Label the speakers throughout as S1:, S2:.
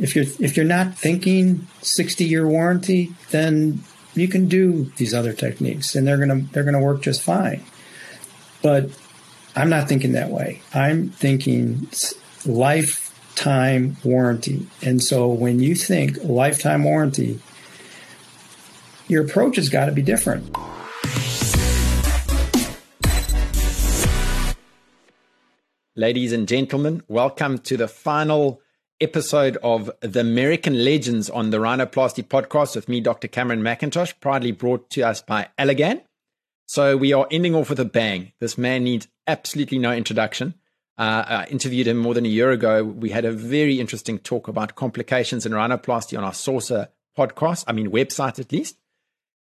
S1: if you're if you're not thinking 60 year warranty, then you can do these other techniques and they're gonna they're gonna work just fine. But I'm not thinking that way. I'm thinking lifetime warranty. And so when you think lifetime warranty, your approach has got to be different.
S2: Ladies and gentlemen, welcome to the final episode of the American Legends on the Rhinoplasty podcast with me, Dr. Cameron McIntosh, proudly brought to us by Allergan. So we are ending off with a bang. This man needs absolutely no introduction. Uh, I interviewed him more than a year ago. We had a very interesting talk about complications in rhinoplasty on our Saucer podcast, I mean, website at least.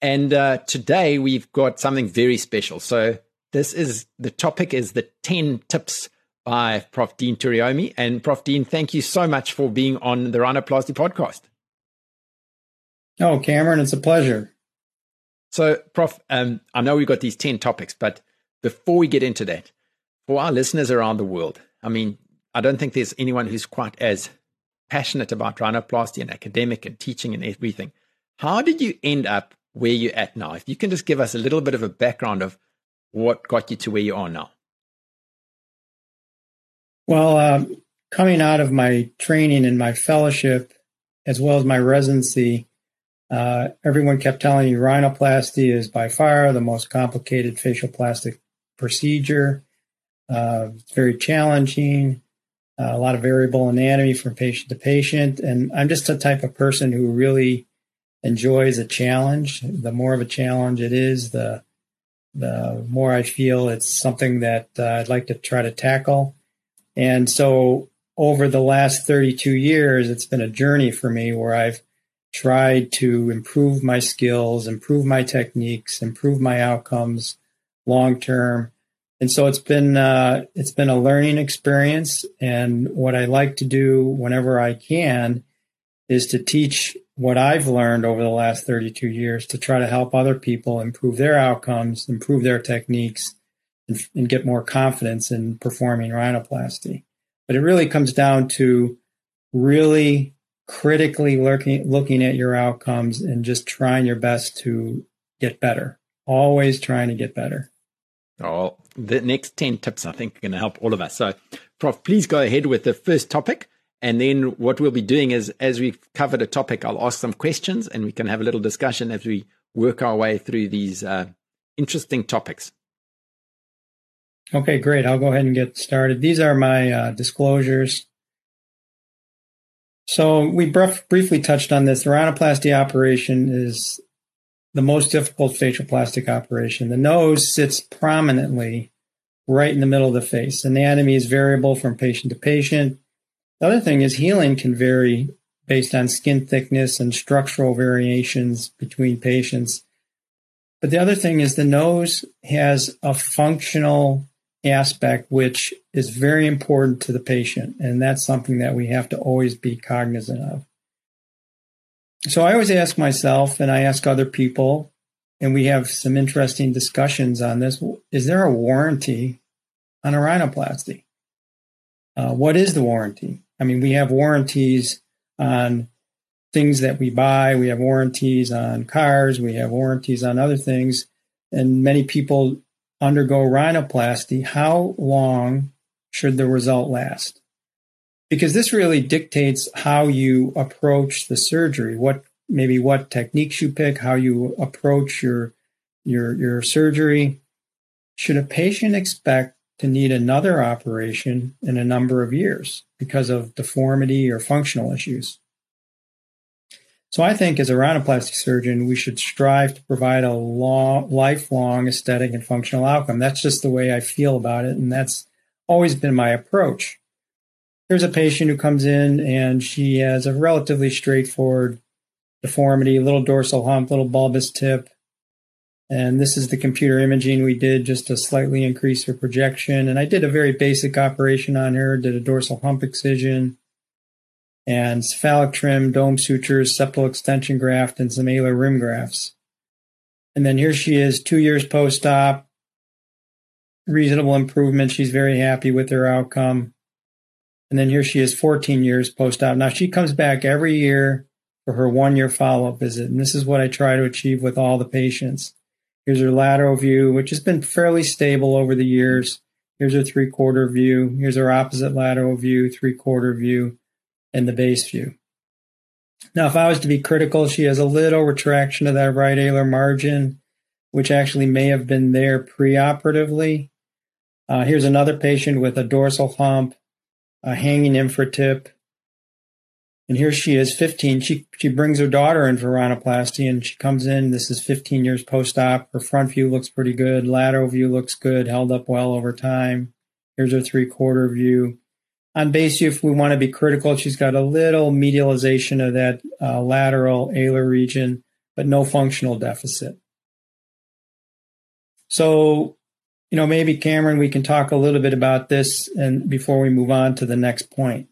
S2: And uh, today we've got something very special. So this is the topic is the 10 tips by Prof. Dean Toriumi. And Prof. Dean, thank you so much for being on the Rhinoplasty podcast.
S1: Oh, Cameron, it's a pleasure.
S2: So, Prof, um, I know we've got these 10 topics, but before we get into that, for our listeners around the world, I mean, I don't think there's anyone who's quite as passionate about rhinoplasty and academic and teaching and everything. How did you end up where you're at now? If you can just give us a little bit of a background of what got you to where you are now.
S1: Well, uh, coming out of my training and my fellowship, as well as my residency, uh, everyone kept telling me rhinoplasty is by far the most complicated facial plastic procedure. Uh, it's very challenging, uh, a lot of variable anatomy from patient to patient. And I'm just a type of person who really enjoys a challenge. The more of a challenge it is, the the more I feel it's something that uh, I'd like to try to tackle. And so over the last 32 years, it's been a journey for me where I've tried to improve my skills, improve my techniques, improve my outcomes long term. And so it's been uh, it's been a learning experience. And what I like to do whenever I can is to teach what I've learned over the last 32 years to try to help other people improve their outcomes, improve their techniques, and, and get more confidence in performing rhinoplasty. But it really comes down to really critically looking looking at your outcomes and just trying your best to get better. Always trying to get better.
S2: Oh, the next 10 tips I think are going to help all of us. So, Prof, please go ahead with the first topic. And then what we'll be doing is, as we've covered a topic, I'll ask some questions and we can have a little discussion as we work our way through these uh, interesting topics.
S1: Okay, great. I'll go ahead and get started. These are my uh, disclosures. So we brief, briefly touched on this. The rhinoplasty operation is the most difficult facial plastic operation. The nose sits prominently right in the middle of the face. Anatomy is variable from patient to patient. The other thing is healing can vary based on skin thickness and structural variations between patients. But the other thing is the nose has a functional aspect, which is very important to the patient. And that's something that we have to always be cognizant of. So I always ask myself and I ask other people, and we have some interesting discussions on this. Is there a warranty on a rhinoplasty? Uh, what is the warranty? I mean, we have warranties on things that we buy. We have warranties on cars. We have warranties on other things. And many people undergo rhinoplasty, how long should the result last? Because this really dictates how you approach the surgery, what maybe what techniques you pick, how you approach your your your surgery. Should a patient expect to need another operation in a number of years because of deformity or functional issues? So I think as a rhinoplasty surgeon, we should strive to provide a long, lifelong aesthetic and functional outcome. That's just the way I feel about it. And that's always been my approach. Here's a patient who comes in and she has a relatively straightforward deformity, little dorsal hump, little bulbous tip. And this is the computer imaging we did just to slightly increase her projection. And I did a very basic operation on her, did a dorsal hump excision and cephalic trim, dome sutures, septal extension graft, and some alar rim grafts. And then here she is, two years post op, reasonable improvement. She's very happy with her outcome. And then here she is 14 years post op. Now she comes back every year for her one year follow up visit. And this is what I try to achieve with all the patients. Here's her lateral view, which has been fairly stable over the years. Here's her three quarter view. Here's her opposite lateral view, three quarter view, and the base view. Now, if I was to be critical, she has a little retraction of that right alar margin, which actually may have been there preoperatively. Uh, here's another patient with a dorsal hump, a hanging infratip, and here she is, 15. She she brings her daughter in for rhinoplasty, and she comes in. This is 15 years post-op. Her front view looks pretty good. Lateral view looks good. Held up well over time. Here's her three-quarter view. On base if we want to be critical, she's got a little medialization of that uh, lateral alar region, but no functional deficit. So, you know, maybe Cameron, we can talk a little bit about this, and before we move on to the next point.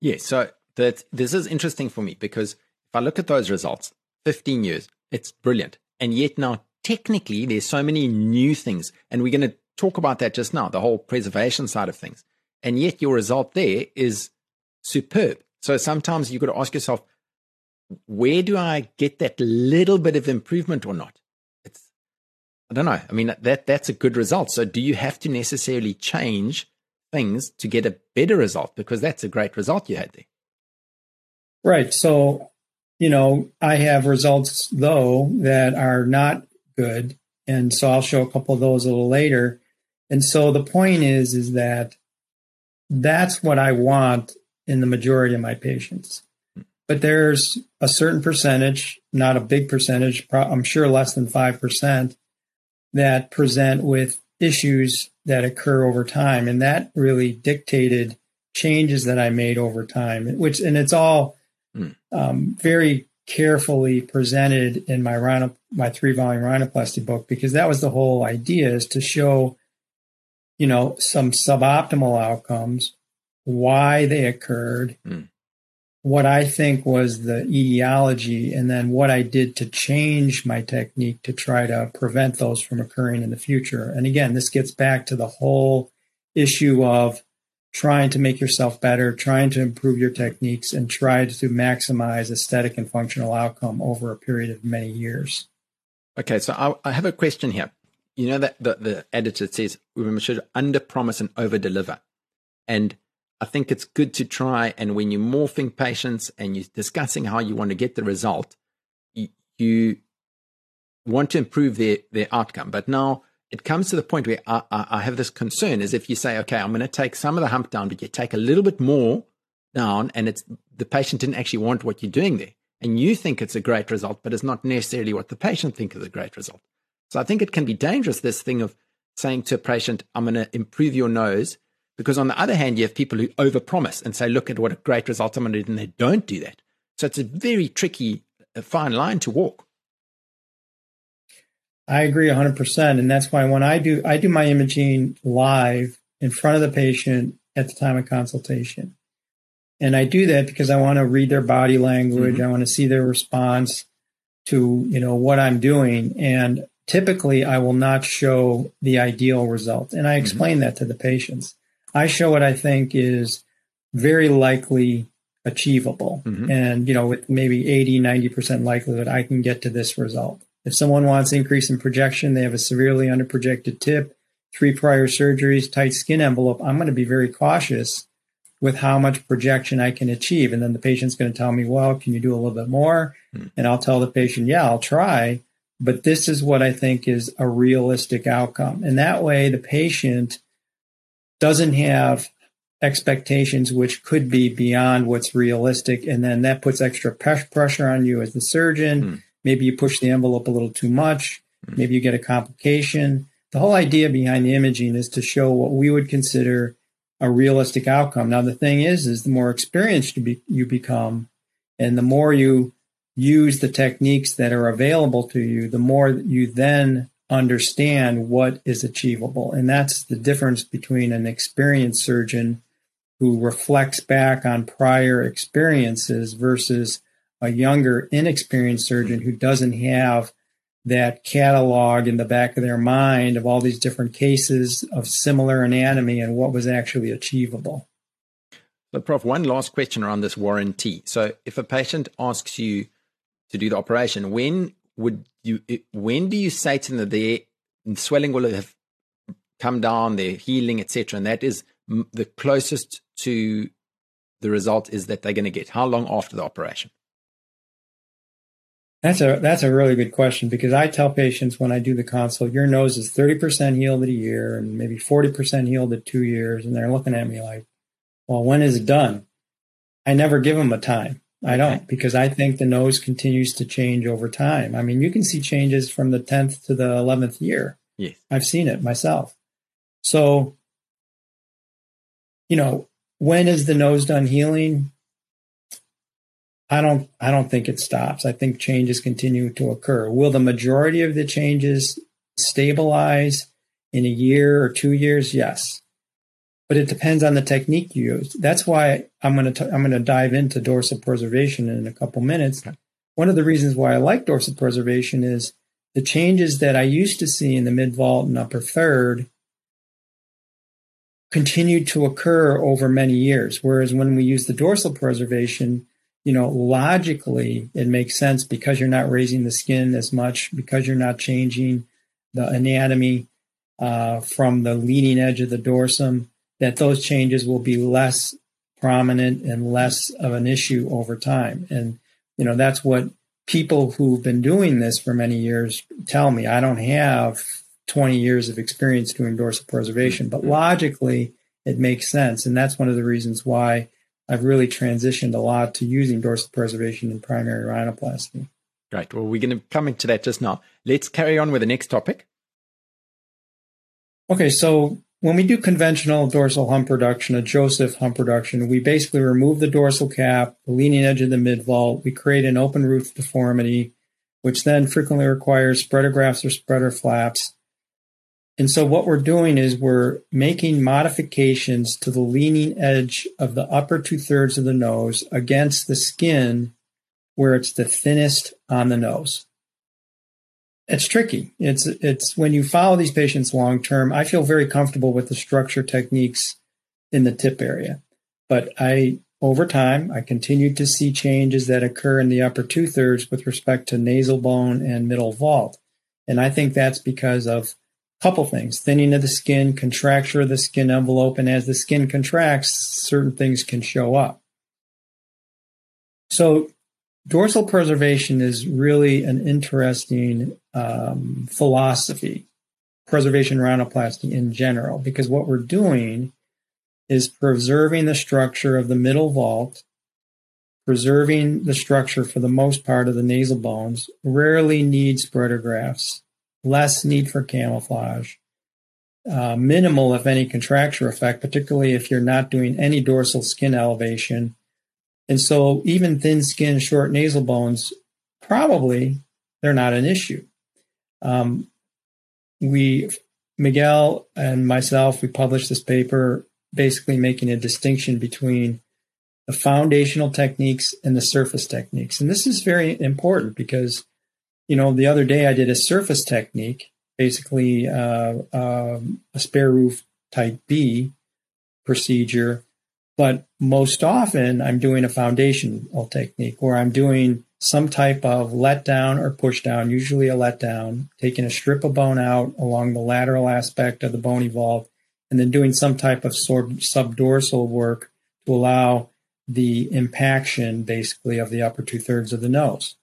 S2: Yeah. So that this is interesting for me because if I look at those results, 15 years, it's brilliant. And yet now, technically, there's so many new things. And we're going to talk about that just now, the whole preservation side of things. And yet your result there is superb. So sometimes you've got to ask yourself, where do I get that little bit of improvement or not? It's, I don't know. I mean, that, that's a good result. So do you have to necessarily change things to get a better result? Because that's a great result you had there.
S1: Right. So, you know, I have results though that are not good. And so I'll show a couple of those a little later. And so the point is, is that that's what I want in the majority of my patients. But there's a certain percentage, not a big percentage, I'm sure less than 5%, that present with issues that occur over time. And that really dictated changes that I made over time, which, and it's all mm. um, very carefully presented in my rhino, my three volume rhinoplasty book because that was the whole idea is to show, you know, some suboptimal outcomes, why they occurred, mm. what I think was the etiology, and then what I did to change my technique to try to prevent those from occurring in the future. And again, this gets back to the whole issue of trying to make yourself better, trying to improve your techniques, and try to maximize aesthetic and functional outcome over a period of many years.
S2: Okay, so I, I have a question here. You know that the, the editor says we should under promise and over deliver. And I think it's good to try. And when you're morphing patients and you're discussing how you want to get the result, you, you want to improve their, their outcome. But now it comes to the point where I, I, I have this concern is if you say, okay, I'm going to take some of the hump down, but you take a little bit more down and it's the patient didn't actually want what you're doing there. And you think it's a great result, but it's not necessarily what the patient thinks is a great result. So I think it can be dangerous, this thing of saying to a patient, I'm going to improve your nose. Because on the other hand, you have people who overpromise and say, look at what a great result I'm going to do, and they don't do that. So it's a very tricky, uh, fine line to walk.
S1: I agree 100%. And that's why when I do, I do my imaging live in front of the patient at the time of consultation. And I do that because I want to read their body language. Mm-hmm. I want to see their response to, you know, what I'm doing. And typically I will not show the ideal result. And I mm-hmm. explain mm-hmm. that to the patients. I show what I think is very likely achievable. Mm-hmm. And, you know, with maybe 80, 90% likelihood I can get to this result. If someone wants increase in projection, they have a severely underprojected tip, three prior surgeries, tight skin envelope, I'm going to be very cautious with how much projection I can achieve. And then the patient's going to tell me, well, can you do a little bit more? Hmm. And I'll tell the patient, yeah, I'll try. But this is what I think is a realistic outcome. And that way the patient doesn't have expectations which could be beyond what's realistic. And then that puts extra pressure on you as the surgeon. Hmm. Maybe you push the envelope a little too much. Hmm. Maybe you get a complication. The whole idea behind the imaging is to show what we would consider a realistic outcome. Now, the thing is, is the more experienced you, be, you become and the more you use the techniques that are available to you, the more you then understand what is achievable. And that's the difference between an experienced surgeon who reflects back on prior experiences versus a younger, inexperienced surgeon who doesn't have that catalog in the back of their mind of all these different cases of similar anatomy and what was actually achievable.
S2: So, Prof, one last question around this warranty. So, if a patient asks you to do the operation, when would you? When do you say to them that their swelling will have come down, their healing, etc., and that is the closest to the result is that they're going to get? How long after the operation?
S1: That's a that's a really good question because I tell patients when I do the consult, your nose is thirty percent healed at a year and maybe forty percent healed at two years, and they're looking at me like, "Well, when is it done?" I never give them a time. I don't because I think the nose continues to change over time. I mean, you can see changes from the tenth to the eleventh year.
S2: Yes,
S1: I've seen it myself. So, you know, when is the nose done healing? I don't I don't think it stops. I think changes continue to occur. Will the majority of the changes stabilize in a year or two years? Yes. But it depends on the technique you use. That's why I'm going to I'm going to dive into dorsal preservation in a couple minutes. One of the reasons why I like dorsal preservation is the changes that I used to see in the mid vault and upper third continued to occur over many years. Whereas when we use the dorsal preservation, you know, logically it makes sense because you're not raising the skin as much, because you're not changing the anatomy uh, from the leading edge of the dorsum, that those changes will be less prominent and less of an issue over time. And, you know, that's what people who've been doing this for many years tell me. I don't have 20 years of experience doing dorsal preservation, but mm-hmm. logically it makes sense. And that's one of the reasons why I've really transitioned a lot to using dorsal preservation in primary rhinoplasty.
S2: Great. Well, we're going to come into that just now. Let's carry on with the next topic.
S1: Okay, so when we do conventional dorsal hump reduction, a Joseph hump reduction, we basically remove the dorsal cap, the leaning edge of the mid vault. We create an open roof deformity, which then frequently requires spreader grafts or spreader flaps. And so what we're doing is we're making modifications to the leaning edge of the upper two thirds of the nose against the skin where it's the thinnest on the nose. It's tricky. It's it's when you follow these patients long term, I feel very comfortable with the structure techniques in the tip area. But I over time I continue to see changes that occur in the upper two thirds with respect to nasal bone and middle vault. And I think that's because of a couple things thinning of the skin, contracture of the skin envelope, and as the skin contracts, certain things can show up. So, dorsal preservation is really an interesting um, philosophy, preservation rhinoplasty in general, because what we're doing is preserving the structure of the middle vault, preserving the structure for the most part of the nasal bones, rarely need spreader grafts less need for camouflage, uh, minimal, if any, contracture effect, particularly if you're not doing any dorsal skin elevation. And so, even thin skin, short nasal bones, probably they're not an issue. Um, we, Miguel and myself, we published this paper basically making a distinction between the foundational techniques and the surface techniques. And this is very important because you know, the other day I did a surface technique, basically uh, um, a spare roof type B procedure. But most often I'm doing a foundational technique where I'm doing some type of letdown or push down, usually a letdown, taking a strip of bone out along the lateral aspect of the bony vault, and then doing some type of subdorsal work to allow the impaction basically of the upper two thirds of the nose.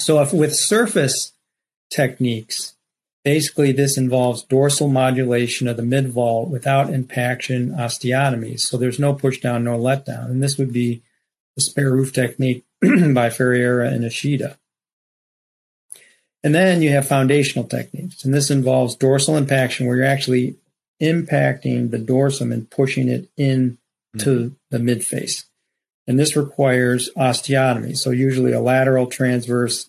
S1: So if with surface techniques, basically this involves dorsal modulation of the mid vault without impaction osteotomies. So there's no push down, no let down. And this would be the spare roof technique by Ferreira and Ishida. And then you have foundational techniques. And this involves dorsal impaction where you're actually impacting the dorsum and pushing it into mm-hmm. the midface. And this requires osteotomy. So usually a lateral transverse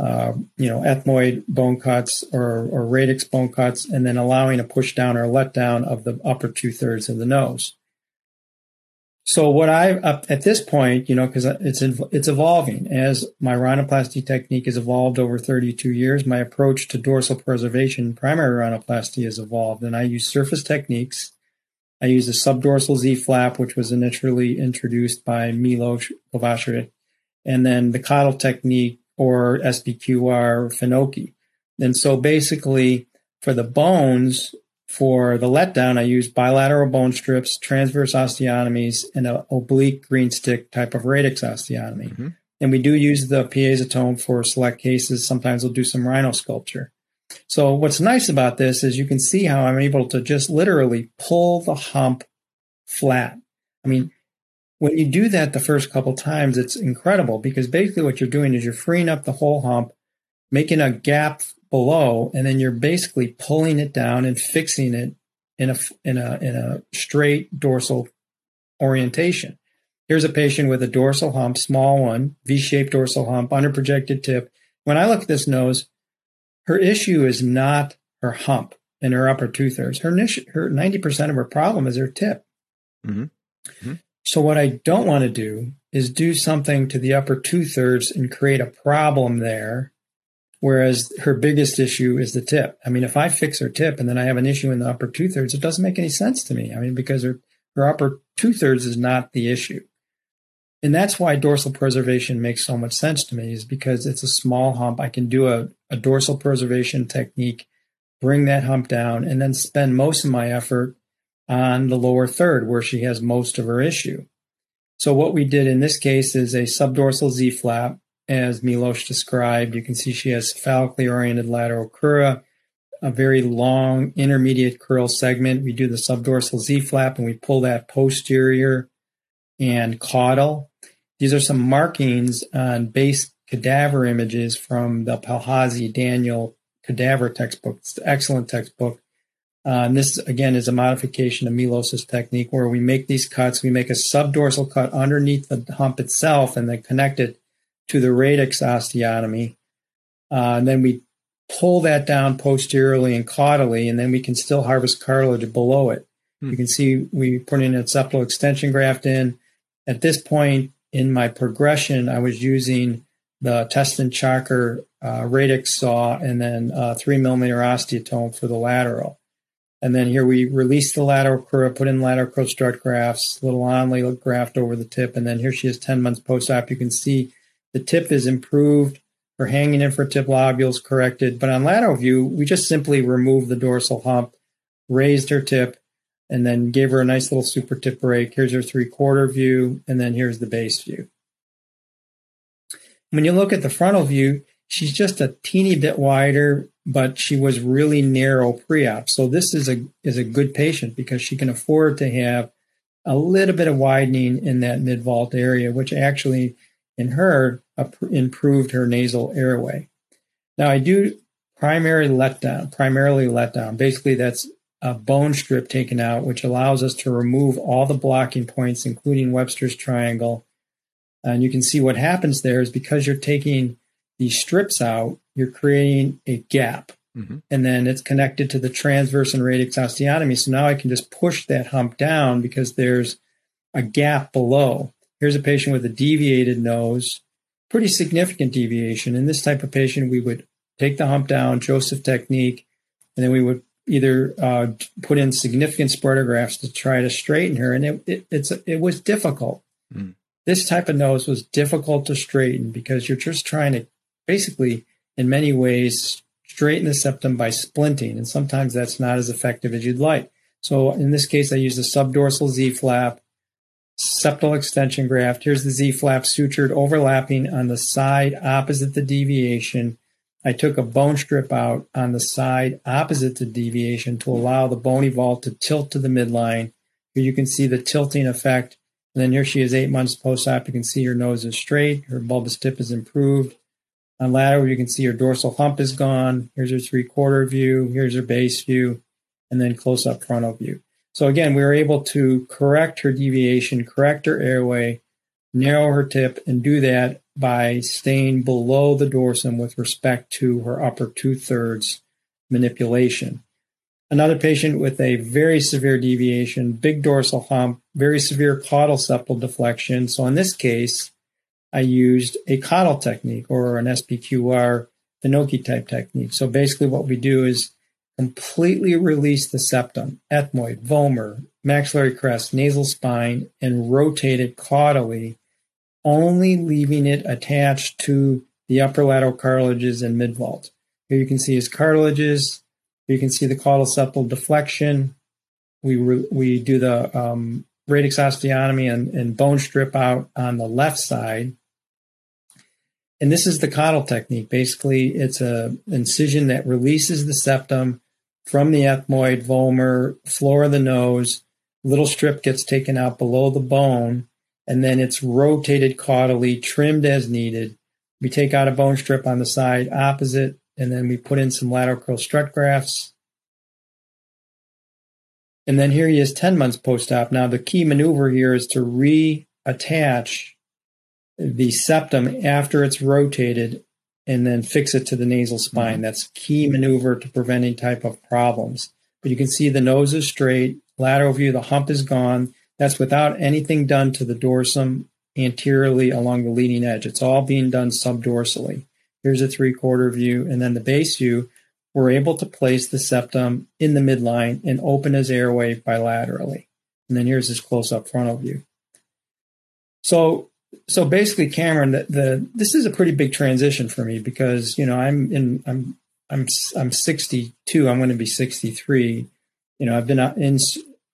S1: uh, you know, ethmoid bone cuts or, or radix bone cuts, and then allowing a push down or let down of the upper two thirds of the nose. So what I at this point, you know, because it's it's evolving as my rhinoplasty technique has evolved over 32 years. My approach to dorsal preservation, primary rhinoplasty, has evolved, and I use surface techniques I use a subdorsal Z flap, which was initially introduced by Milos Kovacevic, and then the Cottle technique or SPQR Finocchi. And so basically, for the bones, for the letdown, I use bilateral bone strips, transverse osteotomies, and an oblique green stick type of radix osteotomy. Mm-hmm. And we do use the piezotome for select cases. Sometimes we'll do some rhino sculpture. So what's nice about this is you can see how I'm able to just literally pull the hump flat. I mean, when you do that the first couple times, it's incredible because basically what you're doing is you're freeing up the whole hump, making a gap below, and then you're basically pulling it down and fixing it in a in a in a straight dorsal orientation. Here's a patient with a dorsal hump, small one, V-shaped dorsal hump, underprojected tip. When I look at this nose, her issue is not her hump in her upper two thirds. Her her ninety percent of her problem is her tip. Mm-hmm. Mm-hmm. So what I don't want to do is do something to the upper two thirds and create a problem there Whereas her biggest issue is the tip. I mean, if I fix her tip and then I have an issue in the upper two thirds, it doesn't make any sense to me. I mean, because her, her upper two thirds is not the issue. And that's why dorsal preservation makes so much sense to me is because it's a small hump. I can do a, a dorsal preservation technique, bring that hump down, and then spend most of my effort on the lower third where she has most of her issue. So what we did in this case is a subdorsal Z flap as Milos described. You can see she has cephalically oriented lateral crura, a very long intermediate crural segment. We do the subdorsal Z flap and we pull that posterior and caudal. These are some markings on base cadaver images from the Palhazi Daniel cadaver textbook. It's an excellent textbook. Uh, and this again is a modification of Milos's technique where we make these cuts. We make a subdorsal cut underneath the hump itself and then connect it to the radix osteotomy. Uh, and then we pull that down posteriorly and caudally, and then we can still harvest cartilage below it. Hmm. You can see we put in a septal extension graft in. At this point in my progression, I was using the Teston Chalker uh, radix saw and then uh, three millimeter osteotome for the lateral. And then here we release the lateral crura, put in lateral crura strut grafts, little onlay graft over the tip. And then here she is 10 months post op. You can see the tip is improved. Her hanging infratip lobules corrected. But on lateral view, we just simply removed the dorsal hump, raised her tip, and then gave her a nice little super tip break. Here's her three quarter view, and then here's the base view. When you look at the frontal view, she's just a teeny bit wider, but she was really narrow pre-op. So this is a is a good patient because she can afford to have a little bit of widening in that mid vault area, which actually in her improved her nasal airway. Now I do primary letdown, primarily letdown. Basically, that's a bone strip taken out, which allows us to remove all the blocking points, including Webster's triangle. And you can see what happens there is because you're taking these strips out, you're creating a gap. Mm-hmm. And then it's connected to the transverse and radix osteotomy. So now I can just push that hump down because there's a gap below. Here's a patient with a deviated nose, pretty significant deviation. In this type of patient, we would take the hump down, Joseph technique, and then we would either uh, put in significant spreader grafts to try to straighten her. And it, it, it's, it was difficult. Mm. This type of nose was difficult to straighten because you're just trying to basically, in many ways, straighten the septum by splinting. And sometimes that's not as effective as you'd like. So in this case, I used a subdorsal Z flap septal extension graft. Here's the Z flap sutured overlapping on the side opposite the deviation. I took a bone strip out on the side opposite the deviation to allow the bony vault to tilt to the midline. Here you can see the tilting effect. And then here she is eight months post-op. You can see her nose is straight. Her bulbous tip is improved. On lateral, you can see her dorsal hump is gone. Here's her three-quarter view. Here's her base view. And then close-up frontal view. So again, we were able to correct her deviation, correct her airway, narrow her tip, and do that by staying below the dorsum with respect to her upper two thirds manipulation. Another patient with a very severe deviation, big dorsal hump, very severe caudal septal deflection. So in this case, I used a caudal technique or an SPQR Finocchi type technique. So basically what we do is completely release the septum, ethmoid, vomer, maxillary crest, nasal spine, and rotate it caudally, only leaving it attached to the upper lateral cartilages and midvault. Here you can see his cartilages. Here You can see the caudal septal deflection. We re, we do the um, radix osteotomy and, and bone strip out on the left side. And this is the caudal technique. Basically, it's a incision that releases the septum from the ethmoid, vomer, floor of the nose. Little strip gets taken out below the bone, and then it's rotated caudally, trimmed as needed. We take out a bone strip on the side opposite, and then we put in some lateral crural strut grafts. And then here he is 10 months post-op. Now the key maneuver here is to reattach the septum after it's rotated and then fix it to the nasal spine. Mm-hmm. That's key maneuver to prevent any type of problems. But you can see the nose is straight, lateral view, the hump is gone. That's without anything done to the dorsum anteriorly along the leading edge. It's all being done subdorsally. Here's a three quarter view. And then the base view, we're able to place the septum in the midline and open his airway bilaterally. And then here's his close up frontal view. So so basically, Cameron, the, the this is a pretty big transition for me because you know I'm in I'm I'm I'm 62. I'm going to be 63. You know, I've been in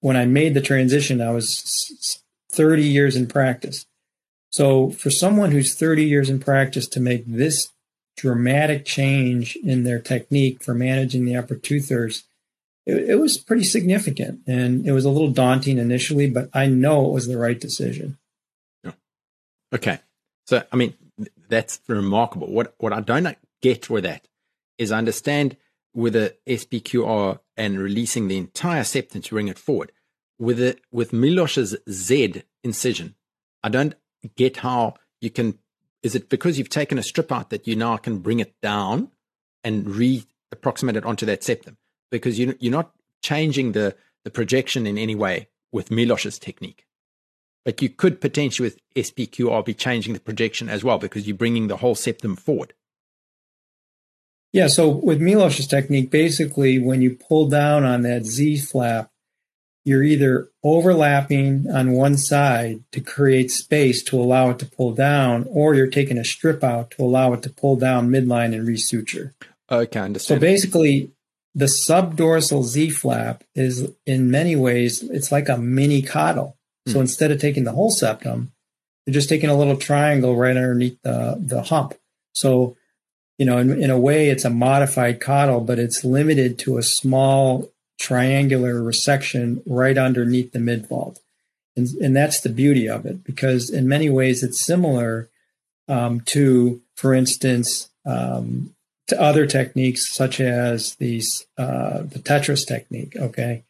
S1: when I made the transition. I was 30 years in practice. So for someone who's 30 years in practice to make this dramatic change in their technique for managing the upper two thirds, it, it was pretty significant, and it was a little daunting initially, but I know it was the right decision.
S2: Okay. So, I mean, that's remarkable. What, what I don't get with that is I understand with the SPQR and releasing the entire septum to bring it forward. With it, with Milosh's Z incision, I don't get how you can. Is it because you've taken a strip out that you now can bring it down and re approximate it onto that septum? Because you, you're not changing the, the projection in any way with Milosh's technique. But you could potentially with SPQR be changing the projection as well because you're bringing the whole septum forward.
S1: Yeah, so with Milosh's technique, basically when you pull down on that Z flap, you're either overlapping on one side to create space to allow it to pull down, or you're taking a strip out to allow it to pull down midline and resuture.
S2: Okay, understand.
S1: So basically, the subdorsal Z flap is in many ways, it's like a mini caudal. So mm. instead of taking the whole septum, they're just taking a little triangle right underneath the, the hump. So, you know, in, in a way, it's a modified caudal, but it's limited to a small triangular resection right underneath the midvault. And, and that's the beauty of it, because in many ways, it's similar um, to, for instance, um, to other techniques such as these uh, the Tetris technique. Okay,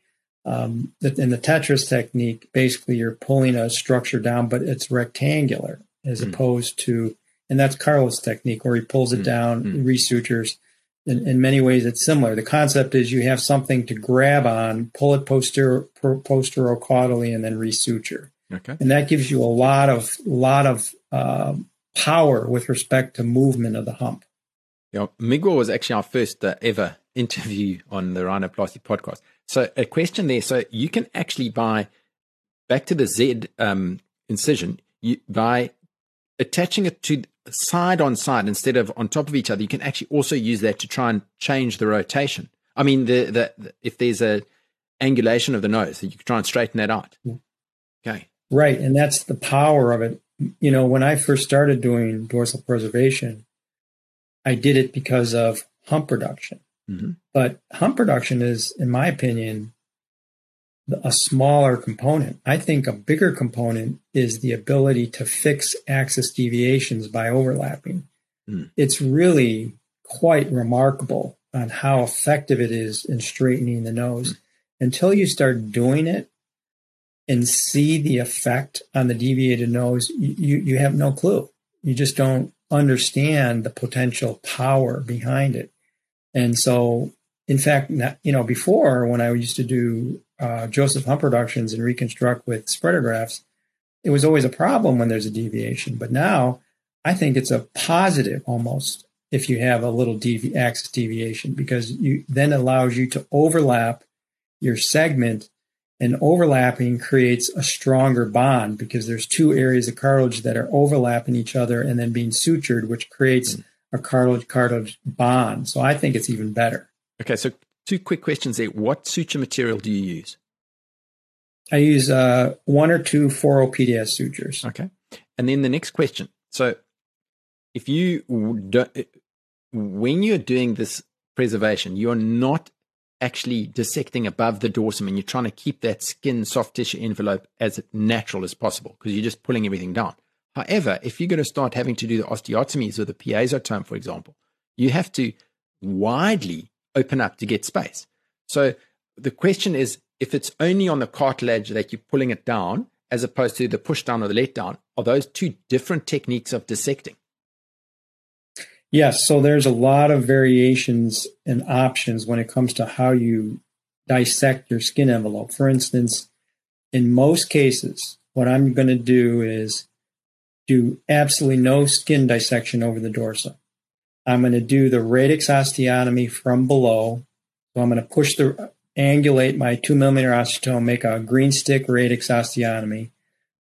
S1: um, in the Tetris technique, basically you're pulling a structure down, but it's rectangular as mm. opposed to, and that's Carlos' technique where he pulls it mm. down, mm. resutures. In, in, many ways, it's similar. The concept is you have something to grab on, pull it posterior, posterocaudally, and then resuture. Okay. And that gives you a lot of lot of uh, power with respect to movement of the hump.
S2: Yeah, Miguel was actually our first uh, ever interview on the Rhinoplasty podcast. So a question there. So you can actually buy back to the Z um, incision you, by attaching it to side on side instead of on top of each other. You can actually also use that to try and change the rotation. I mean, the, the, the if there's a angulation of the nose, that you can try and straighten that out. Okay.
S1: Right, and that's the power of it. You know, when I first started doing dorsal preservation, I did it because of hump reduction. Mm-hmm. But hump production is, in my opinion, a smaller component. I think a bigger component is the ability to fix axis deviations by overlapping. Mm. It's really quite remarkable on how effective it is in straightening the nose. Mm. Until you start doing it and see the effect on the deviated nose, you, you have no clue. You just don't understand the potential power behind it. And so, in fact, you know, before when I used to do uh, Joseph Hump productions and reconstruct with spreader grafts, it was always a problem when there's a deviation. But now I think it's a positive almost if you have a little devi- axis deviation because you then allows you to overlap your segment and overlapping creates a stronger bond because there's two areas of cartilage that are overlapping each other and then being sutured, which creates mm. A cartilage cartilage bond. So I think it's even better.
S2: Okay, so two quick questions there. What suture material do you use?
S1: I use uh, one or two 4 PDS sutures.
S2: Okay. And then the next question. So if you don't, when you're doing this preservation, you're not actually dissecting above the dorsum and you're trying to keep that skin soft tissue envelope as natural as possible because you're just pulling everything down. However, if you're going to start having to do the osteotomies or the piezotome, for example, you have to widely open up to get space. So the question is if it's only on the cartilage that you're pulling it down, as opposed to the push down or the let down, are those two different techniques of dissecting?
S1: Yes. So there's a lot of variations and options when it comes to how you dissect your skin envelope. For instance, in most cases, what I'm going to do is do absolutely no skin dissection over the dorsum. I'm going to do the radix osteotomy from below. So I'm going to push the angulate my two millimeter osteotome, make a green stick radix osteotomy.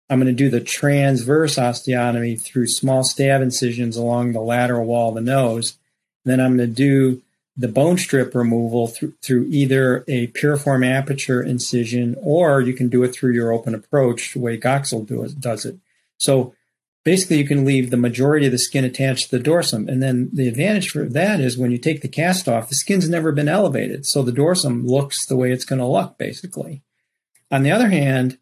S1: I'm going to do the transverse osteotomy through small stab incisions along the lateral wall of the nose. And then I'm going to do the bone strip removal through, through either a piriform aperture incision or you can do it through your open approach, the way Goksel do it, does it. So basically you can leave the majority of the skin attached to the dorsum. And then the advantage for that is when you take the cast off, the skin's never been elevated. So the dorsum looks the way it's going to look, basically. On the other hand,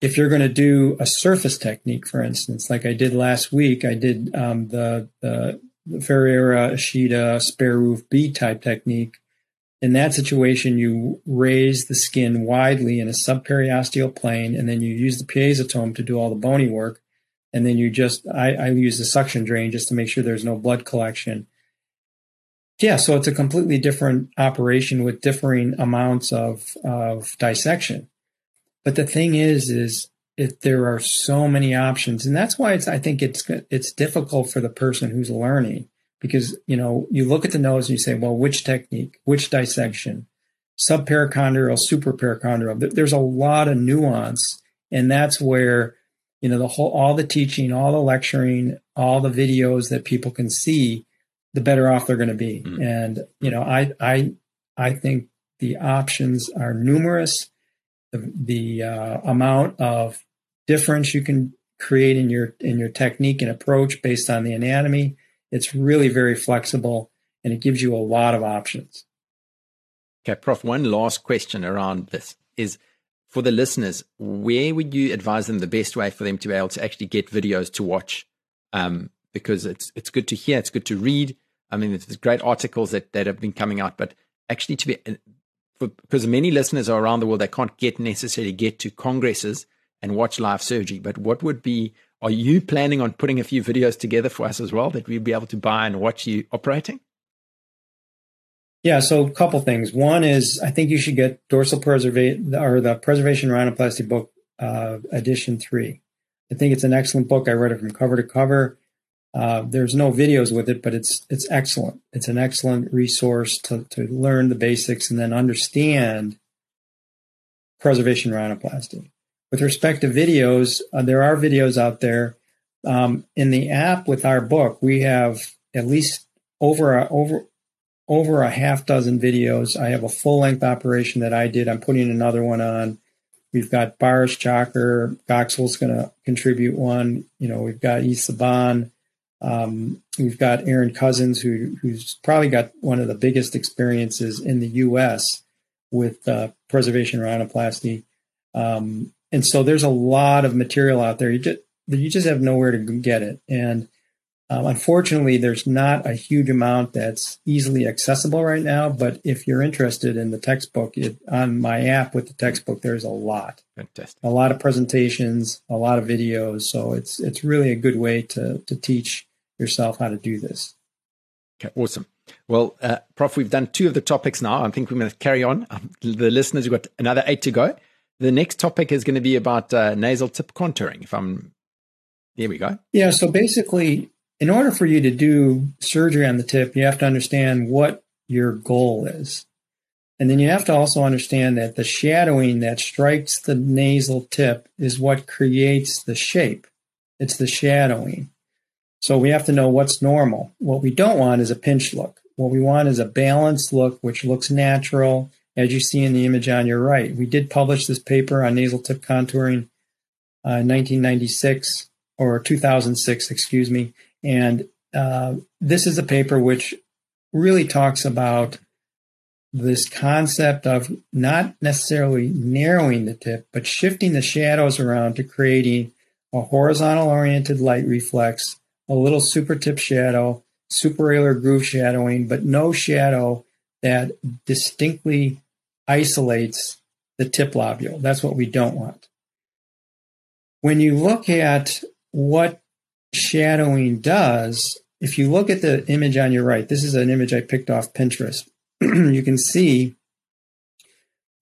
S1: if you're going to do a surface technique, for instance, like I did last week, I did um, the, the, Ferreira Ishida spare roof B type technique. In that situation, you raise the skin widely in a subperiosteal plane, and then you use the piezotome to do all the bony work and then you just I, I use the suction drain just to make sure there's no blood collection. Yeah, so it's a completely different operation with differing amounts of of dissection. But the thing is, is it, there are so many options, and that's why it's I think it's it's difficult for the person who's learning because you know you look at the nose and you say, well, which technique, which dissection, subpericondylar, suprapericondylar. There's a lot of nuance, and that's where you know the whole all the teaching all the lecturing all the videos that people can see the better off they're going to be. Mm. and you know i i i think the options are numerous. The, the uh, amount of difference you can create in your in your technique and approach based on the anatomy it's really very flexible and it gives you a lot of options.
S2: Okay prof one last question around this is for the listeners, where would you advise them the best way for them to be able to actually get videos to watch? Um, because it's it's good to hear, it's good to read. I mean, there's great articles that, that have been coming out, but actually to be because many listeners are around the world, they can't get necessarily get to congresses and watch live surgery. But what would be? Are you planning on putting a few videos together for us as well that we'd be able to buy and watch you operating?
S1: Yeah, so a couple things. One is I think you should get dorsal preservation or the preservation rhinoplasty book uh, edition three. I think it's an excellent book. I read it from cover to cover. Uh, there's no videos with it, but it's it's excellent. It's an excellent resource to to learn the basics and then understand preservation rhinoplasty. With respect to videos, uh, there are videos out there. Um, in the app with our book, we have at least over over over a half dozen videos. I have a full length operation that I did. I'm putting another one on. We've got Baris Cakir. Goksel's going to contribute one. You know, we've got Yves Saban. Um, we've got Aaron Kosins, who, who's probably got one of the biggest experiences in the U.S. with uh, preservation rhinoplasty. Um, and so there's a lot of material out there. You just, you just have nowhere to get it. And um, unfortunately, there's not a huge amount that's easily accessible right now. But if you're interested in the textbook, it, on my app with the textbook, there's a lot,
S2: Fantastic.
S1: a lot of presentations, a lot of videos. So it's it's really a good way to to teach yourself how to do this.
S2: Okay, awesome. Well, uh, Prof, we've done two of the topics now. I think we're going to carry on. Um, the listeners, we've got another eight to go. The next topic is going to be about uh, nasal tip contouring. If I'm, there we go.
S1: Yeah. So basically, in order for you to do surgery on the tip, you have to understand what your goal is. And then you have to also understand that the shadowing that strikes the nasal tip is what creates the shape. It's the shadowing. So we have to know what's normal. What we don't want is a pinch look. What we want is a balanced look, which looks natural, as you see in the image on your right. We did publish this paper on nasal tip contouring uh, in 1996 or 2006, excuse me. And uh, this is a paper which really talks about this concept of not necessarily narrowing the tip, but shifting the shadows around to creating a horizontal oriented light reflex, a little super tip shadow, superalar groove shadowing, but no shadow that distinctly isolates the tip lobule. That's what we don't want. When you look at what shadowing does, if you look at the image on your right, this is an image I picked off Pinterest. you can see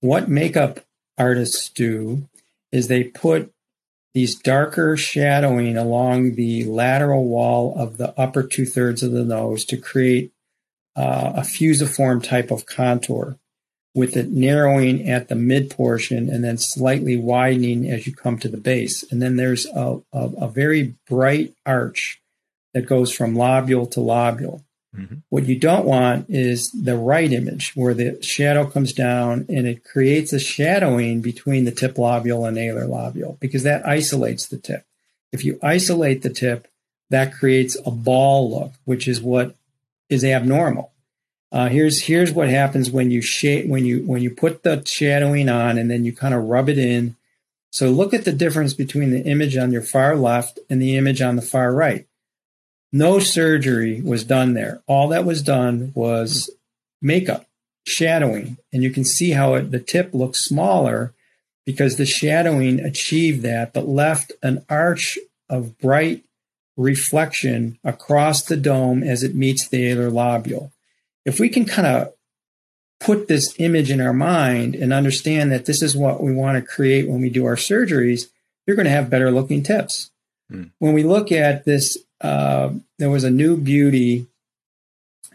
S1: what makeup artists do is they put these darker shadowing along the lateral wall of the upper two thirds of the nose to create uh, a fusiform type of contour with it narrowing at the mid portion and then slightly widening as you come to the base. And then there's a, a, a very bright arch that goes from lobule to lobule. Mm-hmm. What you don't want is the right image where the shadow comes down and it creates a shadowing between the tip lobule and alar lobule because that isolates the tip. If you isolate the tip, that creates a ball look, which is what is abnormal. Uh, here's here's what happens when you shade when you when you put the shadowing on and then you kind of rub it in. So look at the difference between the image on your far left and the image on the far right. No surgery was done there. All that was done was makeup, shadowing. And you can see how it, the tip looks smaller because the shadowing achieved that, but left an arch of bright reflection across the dome as it meets the alar lobule. If we can kind of put this image in our mind and understand that this is what we want to create when we do our surgeries, you're going to have better looking tips. Mm. When we look at this uh, there was a new beauty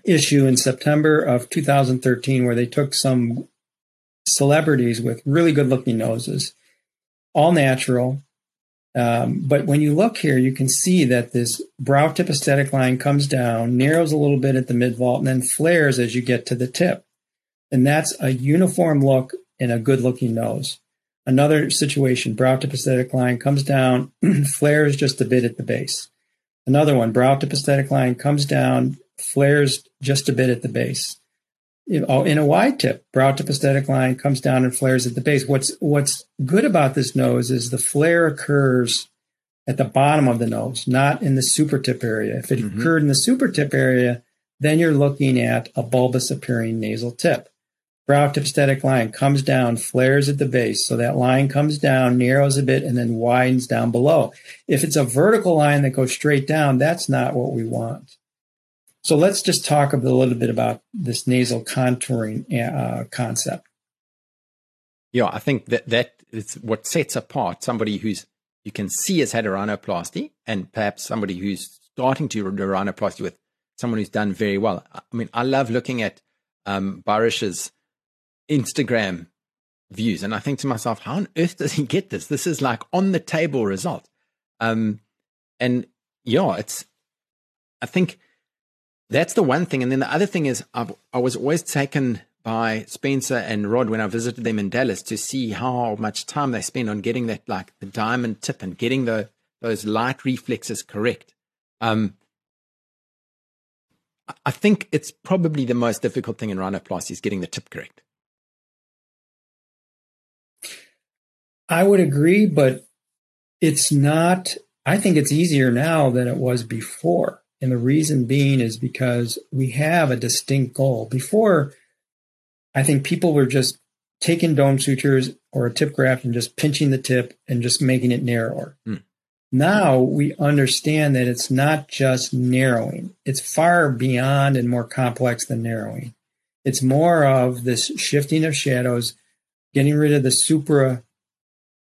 S1: issue in September of 2013 where they took some celebrities with really good looking noses, all natural. Um, but when you look here, you can see that this brow tip aesthetic line comes down, narrows a little bit at the mid vault, and then flares as you get to the tip. And that's a uniform look and a good looking nose. Another situation, brow tip aesthetic line comes down, flares just a bit at the base. Another one, brow tip aesthetic line comes down, flares just a bit at the base. Oh, in a wide tip, brow tip aesthetic line comes down and flares at the base. What's what's good about this nose is the flare occurs at the bottom of the nose, not in the super tip area. If it mm-hmm. occurred in the super tip area, then you're looking at a bulbous appearing nasal tip brow tip aesthetic line comes down, flares at the base. So that line comes down, narrows a bit, and then widens down below. If it's a vertical line that goes straight down, that's not what we want. So let's just talk a little bit about this nasal contouring uh, concept.
S2: Yeah, I think that that is what sets apart somebody who's you can see has had a rhinoplasty and perhaps somebody who's starting to do rhinoplasty with someone who's done very well. I mean, I love looking at um, Baris's Instagram views. And I think to myself, how on earth does he get this? This is like on the table result. Um, and yeah, it's, I think that's the one thing. And then the other thing is, I've, I was always taken by Spencer and Rod when I visited them in Dallas to see how much time they spend on getting that, like the diamond tip and getting the, those light reflexes correct. Um, I think it's probably the most difficult thing in rhinoplasty is getting the tip correct.
S1: I would agree, but it's not, I think it's easier now than it was before. And the reason being is because we have a distinct goal. Before, I think people were just taking dome sutures or a tip graft and just pinching the tip and just making it narrower. Mm. Now we understand that it's not just narrowing, it's far beyond and more complex than narrowing. It's more of this shifting of shadows, getting rid of the supra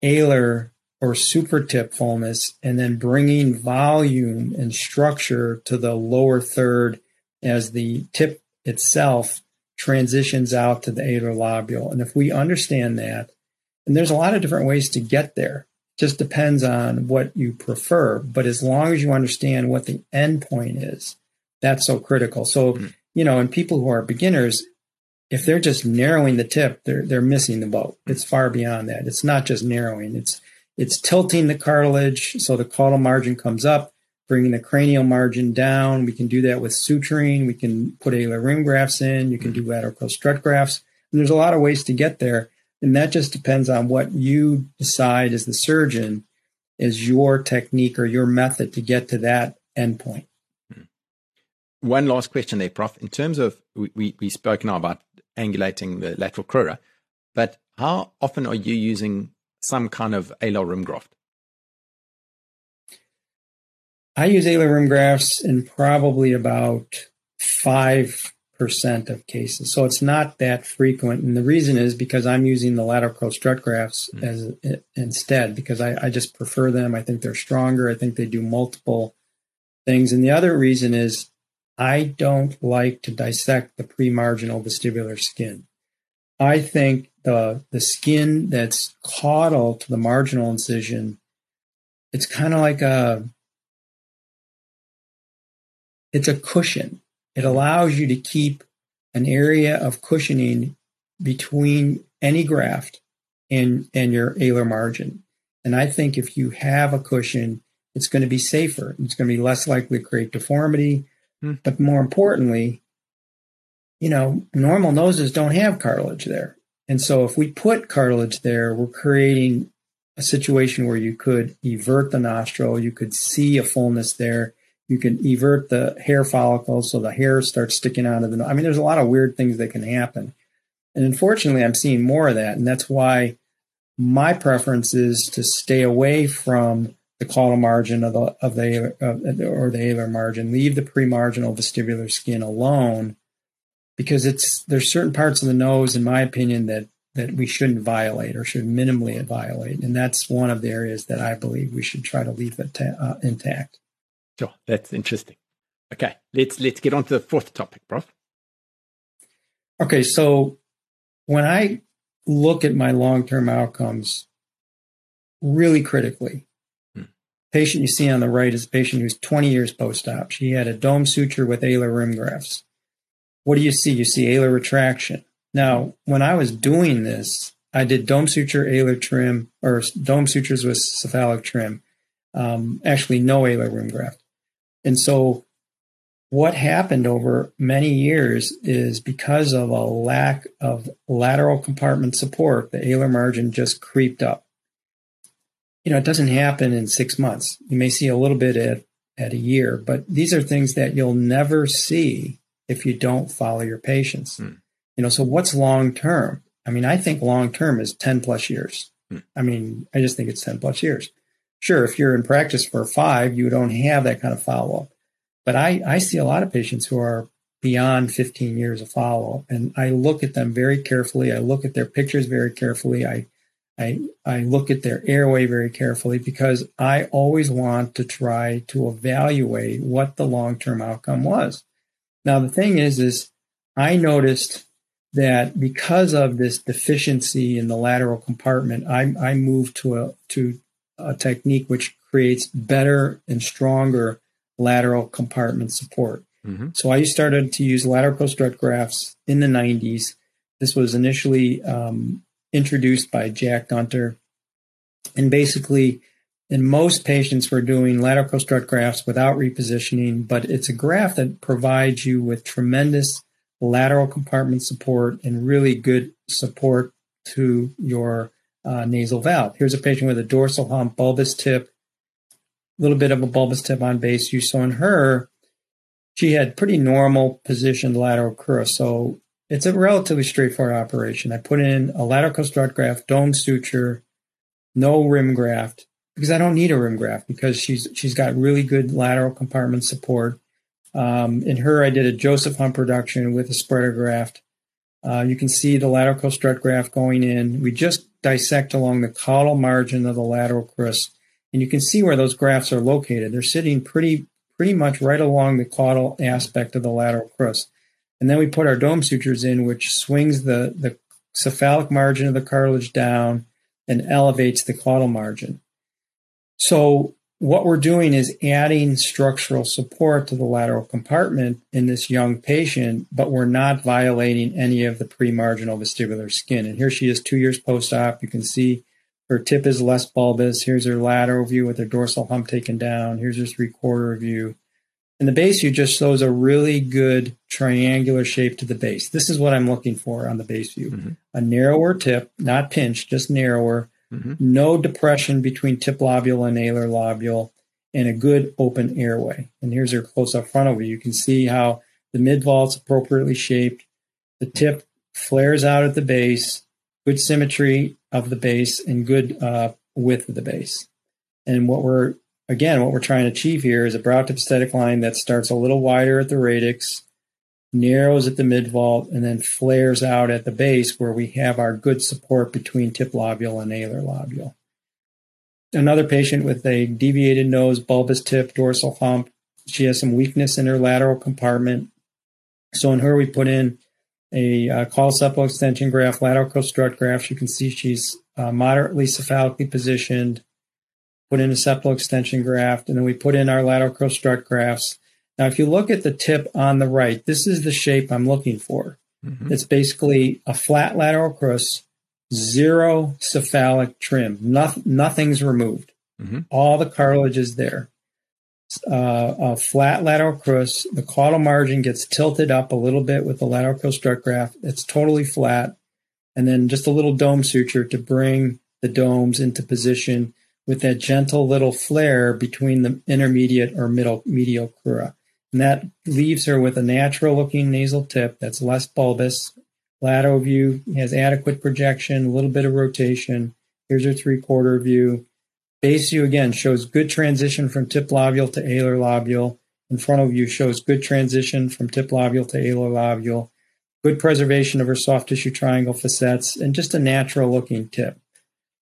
S1: alar or super tip fullness and then bringing volume and structure to the lower third as the tip itself transitions out to the alar lobule. And if we understand that, and there's a lot of different ways to get there, just depends on what you prefer. But as long as you understand what the end point is, that's so critical. So, mm-hmm. you know, and people who are beginners, if they're just narrowing the tip, they're they're missing the boat. It's far beyond that. It's not just narrowing. It's it's tilting the cartilage so the caudal margin comes up, bringing the cranial margin down. We can do that with suturing. We can put alar rim grafts in. You can do lateral strut grafts. And there's a lot of ways to get there. And that just depends on what you decide as the surgeon is your technique or your method to get to that endpoint. Hmm.
S2: One last question there, Prof. In terms of, we, we, we spoke now about angulating the lateral crura, but how often are you using some kind of alar rim graft?
S1: I use alar rim grafts in probably about five percent of cases, so it's not that frequent. And the reason is because I'm using the lateral strut grafts mm. as instead because I, I just prefer them. I think they're stronger. I think they do multiple things. And the other reason is I don't like to dissect the premarginal vestibular skin. I think the the skin that's caudal to the marginal incision, it's kind of like a it's a cushion. It allows you to keep an area of cushioning between any graft and and your alar margin. And I think if you have a cushion, it's going to be safer. It's going to be less likely to create deformity. Mm. But more importantly, you know, normal noses don't have cartilage there. And so if we put cartilage there, we're creating a situation where you could evert the nostril, you could see a fullness there, you can evert the hair follicles so the hair starts sticking out of the. nose. I mean, there's a lot of weird things that can happen, and unfortunately, I'm seeing more of that, and that's why my preference is to stay away from the caudal margin of the of the or the alar margin. Leave the premarginal vestibular skin alone because it's there's certain parts of the nose, in my opinion, that that we shouldn't violate or should minimally violate, and that's one of the areas that I believe we should try to leave it ta- uh, intact.
S2: Sure, that's interesting. Okay, let's let's get on to the fourth topic, Prof.
S1: Okay, so when I look at my long-term outcomes, really critically, hmm. patient you see on the right is a patient who's 20 years post-op. She had a dome suture with alar rim grafts what do you see? You see alar retraction. Now, when I was doing this, I did dome suture, alar trim, or dome sutures with cephalic trim. Um, actually, no alar rim graft. And so, what happened over many years is because of a lack of lateral compartment support, the alar margin just creeped up. You know, it doesn't happen in six months. You may see a little bit at, at a year, but these are things that you'll never see if you don't follow your patients. Mm. You know, so what's long term? I mean, I think long term is 10 plus years. Mm. I mean, I just think it's 10 plus years. Sure, if you're in practice for five, you don't have that kind of follow up. But I, I see a lot of patients who are beyond 15 years of follow up, and I look at them very carefully. I look at their pictures very carefully. I, I, I look at their airway very carefully because I always want to try to evaluate what the long term outcome was. Now, the thing is, is I noticed that because of this deficiency in the lateral compartment, I, I moved to a, to a technique which creates better and stronger lateral compartment support. Mm-hmm. So I started to use lateral post strut grafts in the 90s. This was initially um, introduced by Jack Gunter. And basically, in most patients, we're doing lateral strut grafts without repositioning, but it's a graft that provides you with tremendous lateral compartment support and really good support to your uh, nasal valve. Here's a patient with a dorsal hump, bulbous tip, a little bit of a bulbous tip on base You saw in her, she had pretty normal positioned lateral crura. So it's a relatively straightforward operation. I put in a lateral strut graft, dome suture, no rim graft, because I don't need a rim graft because she's she's got really good lateral compartment support. Um, in her, I did a Joseph Hump reduction with a spreader graft. Uh, you can see the lateral strut graft going in. We just dissect along the caudal margin of the lateral crus, and you can see where those grafts are located. They're sitting pretty pretty much right along the caudal aspect of the lateral crus. And then we put our dome sutures in, which swings the, the cephalic margin of the cartilage down and elevates the caudal margin. So what we're doing is adding structural support to the lateral compartment in this young patient, but we're not violating any of the pre-marginal vestibular skin. And here she is two years post-op. You can see her tip is less bulbous. Here's her lateral view with her dorsal hump taken down. Here's her three-quarter view. And the base view just shows a really good triangular shape to the base. This is what I'm looking for on the base view. Mm-hmm. A narrower tip, not pinched, just narrower, Mm-hmm. No depression between tip lobule and alar lobule, and a good open airway. And here's her close up frontal view. You can see how the mid vault's appropriately shaped. The tip flares out at the base, good symmetry of the base, and good uh, width of the base. And what we're again, what we're trying to achieve here is a brow tip aesthetic line that starts a little wider at the radix, narrows at the mid vault, and then flares out at the base where we have our good support between tip lobule and alar lobule. Another patient with a deviated nose, bulbous tip, dorsal hump. She has some weakness in her lateral compartment. So in her, we put in a uh, caudal septal extension graft, lateral crural strut graft. You can see she's uh, moderately cephalically positioned. Put in a septal extension graft, and then we put in our lateral crural strut grafts now, if you look at the tip on the right, this is the shape I'm looking for. Mm-hmm. It's basically a flat lateral crus, zero cephalic trim. No, nothing's removed. Mm-hmm. All the cartilage is there. Uh, a flat lateral crus. The caudal margin gets tilted up a little bit with the lateral crural strut graft. It's totally flat. And then just a little dome suture to bring the domes into position with that gentle little flare between the intermediate or middle medial crura. And that leaves her with a natural looking nasal tip that's less bulbous. Lateral view has adequate projection, a little bit of rotation. Here's her three quarter view. Base view again shows good transition from tip lobule to alar lobule. And frontal view shows good transition from tip lobule to alar lobule. Good preservation of her soft tissue triangle facets and just a natural looking tip.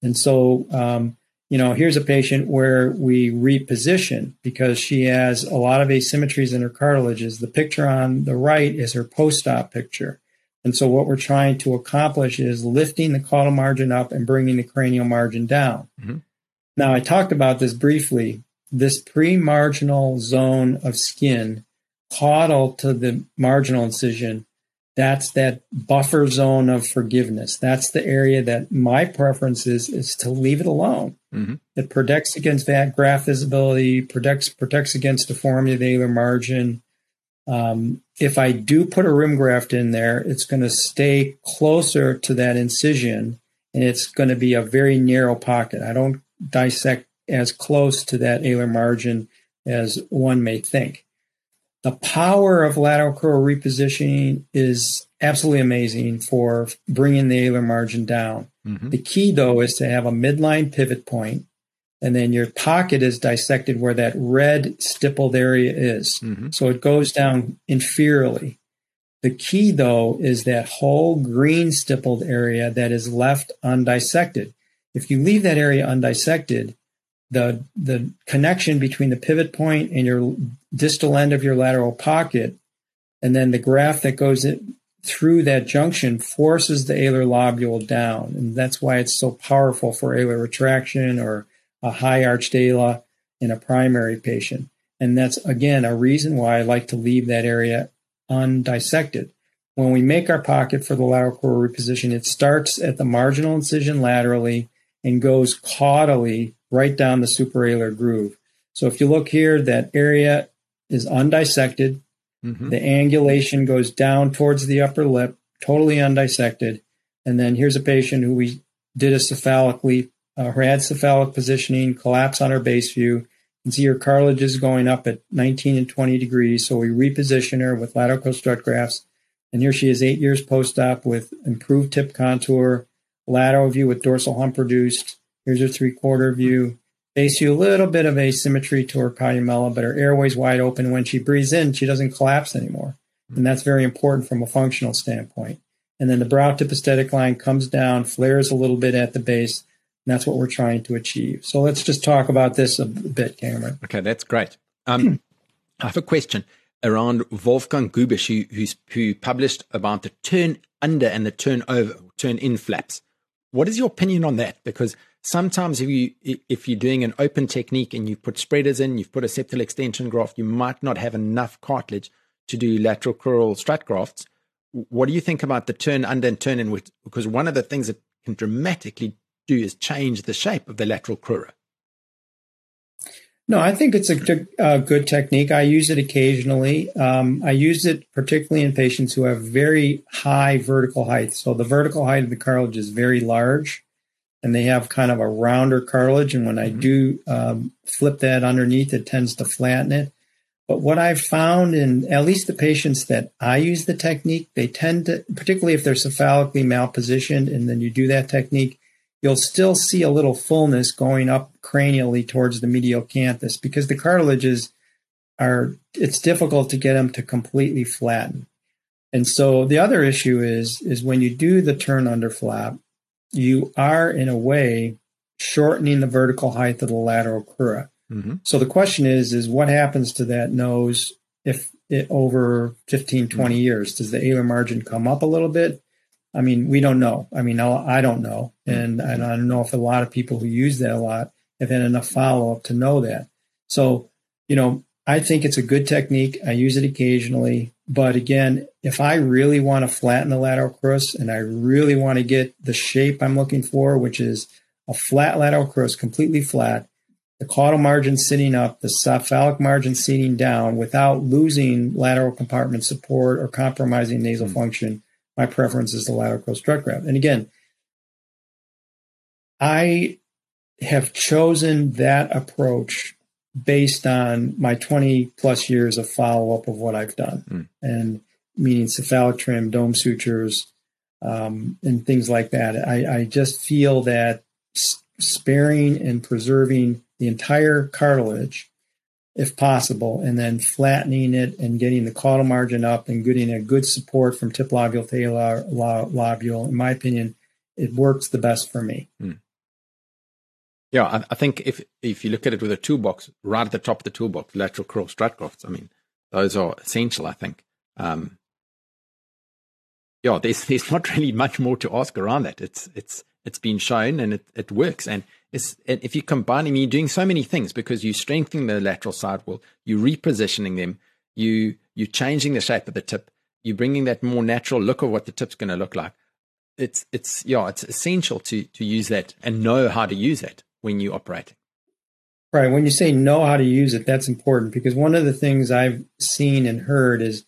S1: And so um, you know, here's a patient where we reposition because she has a lot of asymmetries in her cartilages. The picture on the right is her post-op picture. And so what we're trying to accomplish is lifting the caudal margin up and bringing the cranial margin down. Mm-hmm. Now, I talked about this briefly. This pre-marginal zone of skin caudal to the marginal incision that's that buffer zone of forgiveness. That's the area that my preference is is to leave it alone. Mm-hmm. It protects against that graft visibility, protects protects against deformity of the alar margin. Um, if I do put a rim graft in there, it's going to stay closer to that incision, and it's going to be a very narrow pocket. I don't dissect as close to that alar margin as one may think. The power of lateral crural repositioning is absolutely amazing for bringing the alar margin down. Mm-hmm. The key, though, is to have a midline pivot point, and then your pocket is dissected where that red stippled area is. Mm-hmm. So it goes down inferiorly. The key, though, is that whole green stippled area that is left undissected. If you leave that area undissected, the the connection between the pivot point and your distal end of your lateral pocket, and then the graft that goes through that junction forces the alar lobule down, and that's why it's so powerful for alar retraction or a high arched ala in a primary patient. And that's again a reason why I like to leave that area undissected. When we make our pocket for the lateral crural reposition, it starts at the marginal incision laterally and goes caudally right down the superalar groove. So if you look here, that area is undissected. Mm-hmm. The angulation goes down towards the upper lip, totally undissected. And then here's a patient who we did a cephalically, uh, her had cephalic positioning, collapse on her base view. You can see her cartilage is going up at 19 and 20 degrees. So we reposition her with lateral crural strut grafts. And here she is eight years post-op with improved tip contour, lateral view with dorsal hump reduced, Here's her three quarter view. Base view, a little bit of asymmetry to her columella, but her airway's wide open. When she breathes in, she doesn't collapse anymore. And that's very important from a functional standpoint. And then the brow tip aesthetic line comes down, flares a little bit at the base. And that's what we're trying to achieve. So let's just talk about this a bit, Cameron.
S2: Okay, that's great. Um, I have a question. around Wolfgang Gubisch, who, who published about the turn under and the turn over, turn in flaps. What is your opinion on that? Because sometimes if you if you're doing an open technique and you've put spreaders in, you've put a septal extension graft, you might not have enough cartilage to do lateral crural strut grafts. What do you think about the turn under and turn in? Because one of the things that can dramatically do is change the shape of the lateral crura.
S1: No, I think it's a, a, good technique. I use it occasionally. Um, I use it particularly in patients who have very high vertical height. So the vertical height of the cartilage is very large, and they have kind of a rounder cartilage. And when I mm-hmm. do um, flip that underneath, it tends to flatten it. But what I've found in at least the patients that I use the technique, they tend to, particularly if they're cephalically malpositioned, and then you do that technique, you'll still see a little fullness going up cranially towards the medial canthus because the cartilages are, it's difficult to get them to completely flatten. And so the other issue is, is when you do the turn under flap, you are in a way shortening the vertical height of the lateral crura. Mm-hmm. So the question is, is what happens to that nose if it over 15, 20 mm-hmm. years? Does the alar margin come up a little bit? I mean, we don't know. I mean, I don't know. And, and I don't know if a lot of people who use that a lot have had enough follow up to know that. So, you know, I think it's a good technique. I use it occasionally. But again, if I really want to flatten the lateral crus and I really want to get the shape I'm looking for, which is a flat lateral crus, completely flat, the caudal margin sitting up, the cephalic margin sitting down without losing lateral compartment support or compromising nasal mm-hmm. function, my preference is the lateral crural strut graft. And again, I have chosen that approach based on my 20 plus years of follow up of what I've done, mm. and meaning cephalic trim, dome sutures, um, and things like that. I, I just feel that sparing and preserving the entire cartilage if possible, and then flattening it and getting the caudal margin up and getting a good support from tip lobule to lobule. In my opinion, it works the best for me. Mm.
S2: Yeah, I, I, think if if you look at it with a toolbox, right at the top of the toolbox, lateral crural strut grafts, I mean, those are essential. I think. Um, yeah, there's there's not really much more to ask around that. It's it's it's been shown and it, it works. And is if you combine them, you're doing so many things because you're strengthening the lateral sidewall, you're repositioning them, you you're changing the shape of the tip, you're bringing that more natural look of what the tip's going to look like. It's it's yeah, it's essential to to use that and know how to use it when you operate.
S1: Right. When you say know how to use it, that's important because one of the things I've seen and heard is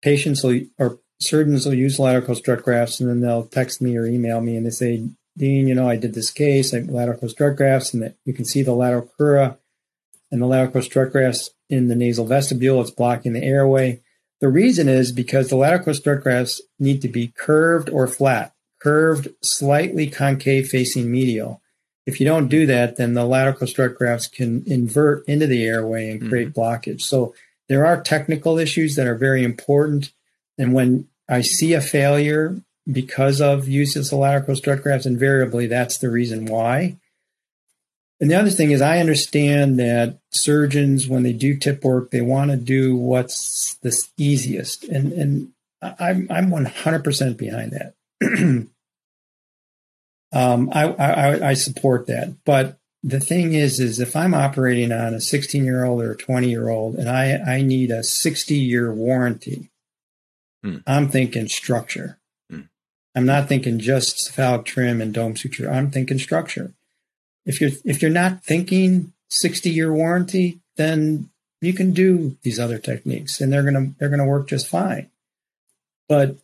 S1: patients will or surgeons will use lateral strut grafts and then they'll text me or email me and they say, Dean, you know, I did this case, I lateral strut grafts, and that you can see the lateral crura and the lateral strut grafts in the nasal vestibule. It's blocking the airway. The reason is because the lateral strut grafts need to be curved or flat, curved, slightly concave facing medial. If you don't do that, then the lateral strut grafts can invert into the airway and create mm-hmm. blockage. So there are technical issues that are very important. And when I see a failure because of use of the lateral strut grafts, invariably that's the reason why. And the other thing is, I understand that surgeons, when they do tip work, they want to do what's the easiest, and and I'm I'm 100% behind that. um, I, I I support that, but the thing is, is if I'm operating on a 16 year old or a 20 year old, and I I need a 60 year warranty, hmm. I'm thinking structure. I'm not thinking just cephalic trim and dome suture. I'm thinking structure. If you're if you're not thinking 60 year warranty, then you can do these other techniques and they're gonna they're gonna work just fine. But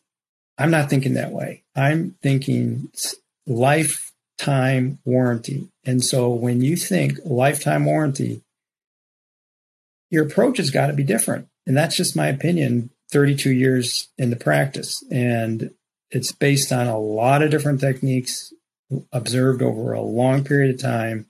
S1: I'm not thinking that way. I'm thinking lifetime warranty. And so when you think lifetime warranty, your approach has got to be different. And that's just my opinion 32 years in the practice. And it's based on a lot of different techniques observed over a long period of time,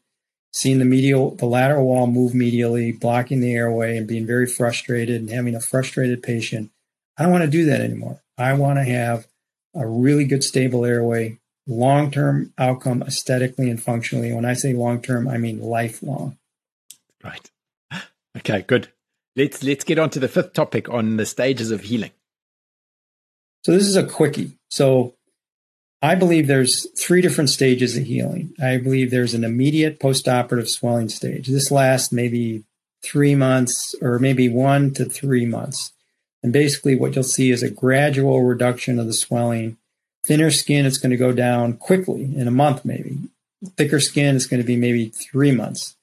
S1: seeing the medial, the lateral wall move medially, blocking the airway, and being very frustrated and having a frustrated patient. I don't want to do that anymore. I want to have a really good, stable airway, long term outcome aesthetically and functionally. When I say long term, I mean lifelong.
S2: Right. Okay, good. let's let's get on to the fifth topic on the stages of healing.
S1: So this is a quickie. So I believe there's three different stages of healing. I believe there's an immediate postoperative swelling stage. This lasts maybe three months or maybe one to three months. And basically, what you'll see is a gradual reduction of the swelling. Thinner skin, it's going to go down quickly in a month, maybe. Thicker skin, it's going to be maybe three months.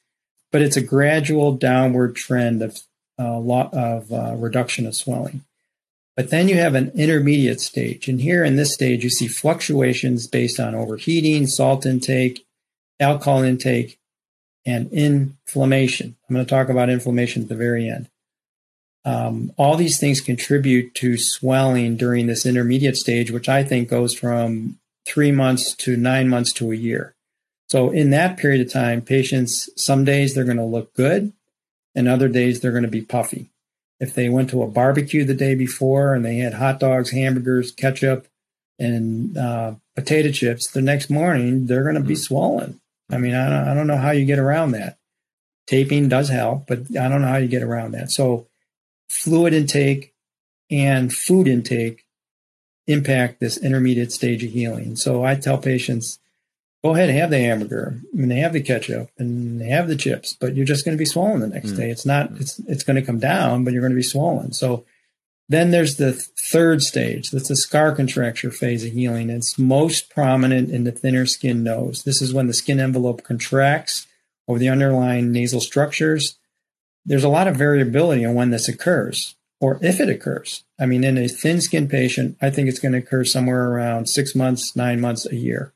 S1: But it's a gradual downward trend of a lot of uh, reduction of swelling. But then you have an intermediate stage. And here in this stage, you see fluctuations based on overheating, salt intake, alcohol intake, and inflammation. I'm going to talk about inflammation at the very end. Um, all these things contribute to swelling during this intermediate stage, which I think goes from three months to nine months to a year. So in that period of time, patients, some days they're going to look good and other days they're going to be puffy if they went to a barbecue the day before and they had hot dogs, hamburgers, ketchup, and uh, potato chips, the next morning they're going to be mm. swollen. I mean, I don't, I don't know how you get around that. Taping does help, but I don't know how you get around that. So, fluid intake and food intake impact this intermediate stage of healing. So, I tell patients go ahead and have the hamburger and they have the ketchup and they have the chips, but you're just going to be swollen the next mm. day. It's not, it's, it's going to come down, but you're going to be swollen. So then there's the third stage. That's the scar contracture phase of healing. It's most prominent in the thinner skin nose. This is when the skin envelope contracts over the underlying nasal structures. There's a lot of variability on when this occurs or if it occurs. I mean, in a thin skin patient, I think it's going to occur somewhere around six months, nine months, a year.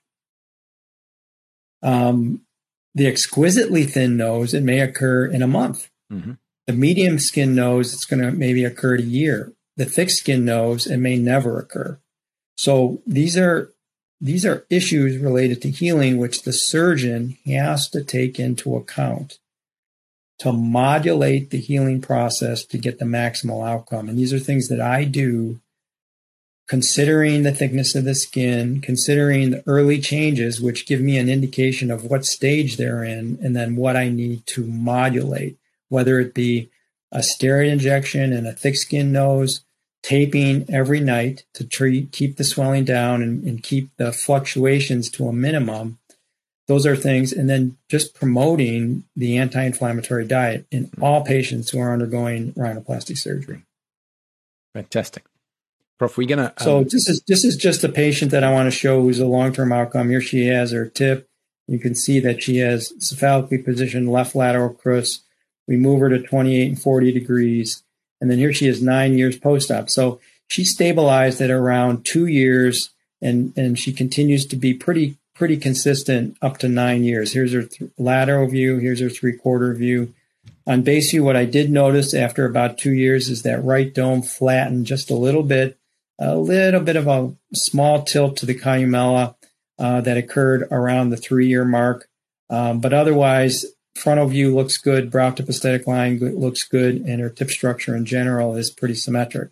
S1: Um, the exquisitely thin nose, it may occur in a month. Mm-hmm. The medium skin nose, it's going to maybe occur in a year. The thick skin nose, it may never occur. So these are these are issues related to healing, which the surgeon has to take into account to modulate the healing process to get the maximal outcome. And these are things that I do considering the thickness of the skin, considering the early changes, which give me an indication of what stage they're in, and then what I need to modulate, whether it be a steroid injection and a thick skin nose, taping every night to treat, keep the swelling down and, and keep the fluctuations to a minimum. Those are things, and then just promoting the anti inflammatory diet in all patients who are undergoing rhinoplasty surgery.
S2: Fantastic. Prof, we're gonna.
S1: Um, so this is this is just a patient that I want to show who's a long term outcome. Here she has her tip. You can see that she has cephalically positioned left lateral crus. We move her to 28 and 40 degrees, and then here she is nine years post op. So she stabilized at around two years, and and she continues to be pretty pretty consistent up to nine years. Here's her th- lateral view. Here's her three quarter view. On base view, what I did notice after about two years is that right dome flattened just a little bit a little bit of a small tilt to the columella uh, that occurred around the three year mark. Um, but otherwise, frontal view looks good, brow tip aesthetic line looks good, and her tip structure in general is pretty symmetric.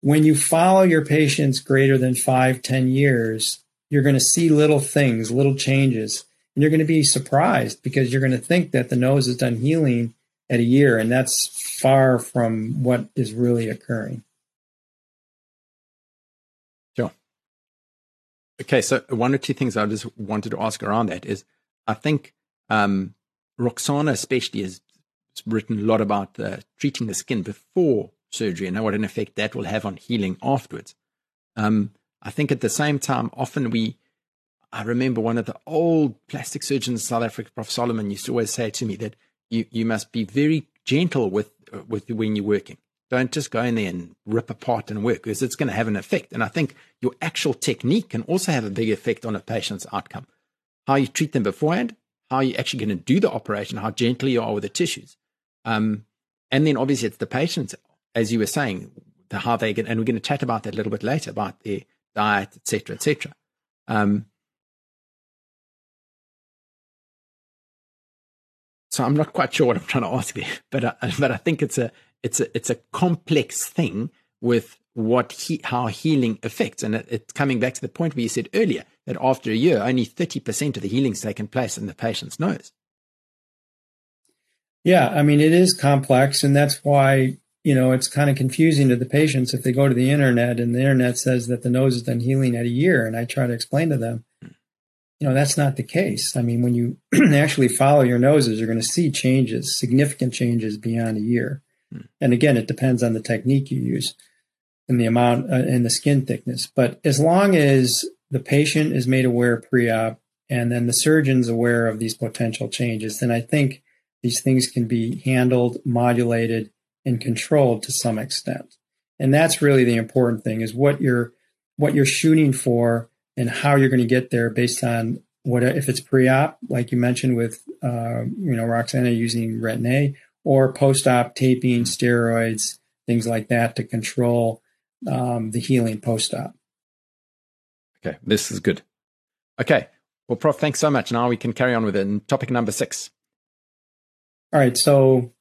S1: When you follow your patients greater than five, ten years, you're going to see little things, little changes, and you're going to be surprised because you're going to think that the nose is done healing at a year, and that's far from what is really occurring. Sure.
S2: Okay, so one or two things I just wanted to ask around that is I think um, Roxana especially has written a lot about uh, treating the skin before surgery and what an effect that will have on healing afterwards. Um, I think at the same time, often we, I remember one of the old plastic surgeons in South Africa, Prof. Solomon, used to always say to me that you, you must be very gentle with, with when you're working. Don't just go in there and rip apart and work because it's going to have an effect. And I think your actual technique can also have a big effect on a patient's outcome. How you treat them beforehand, how you're actually going to do the operation, how gently you are with the tissues. Um, and then obviously it's the patients, as you were saying, the, how they get, and we're going to chat about that a little bit later about their diet, etc., etc. Um, so I'm not quite sure what I'm trying to ask there, but I, but I think it's a it's a it's a complex thing with what he, how healing affects. And it, it's coming back to the point where you said earlier that after a year, only 30% of the healing's taken place in the patient's nose.
S1: Yeah, I mean, it is complex, and that's why you know it's kind of confusing to the patients if they go to the internet and the internet says that the nose is done healing at a year, and I try to explain to them, you know, that's not the case. I mean, when you actually follow your noses, you're going to see changes, significant changes beyond a year. Hmm. And again, it depends on the technique you use and the amount uh, and the skin thickness. But as long as the patient is made aware pre-op and then the surgeon's aware of these potential changes, then I think these things can be handled, modulated, and controlled to some extent. And that's really the important thing is what you're what you're shooting for and how you're going to get there based on what if it's pre-op, like you mentioned with uh, you know Roxana using Retin-A, or post-op taping, steroids, things like that to control um, the healing post-op.
S2: Okay, this is good. Okay, well, Prof, thanks so much. Now we can carry on with it. And topic number six.
S1: All right. So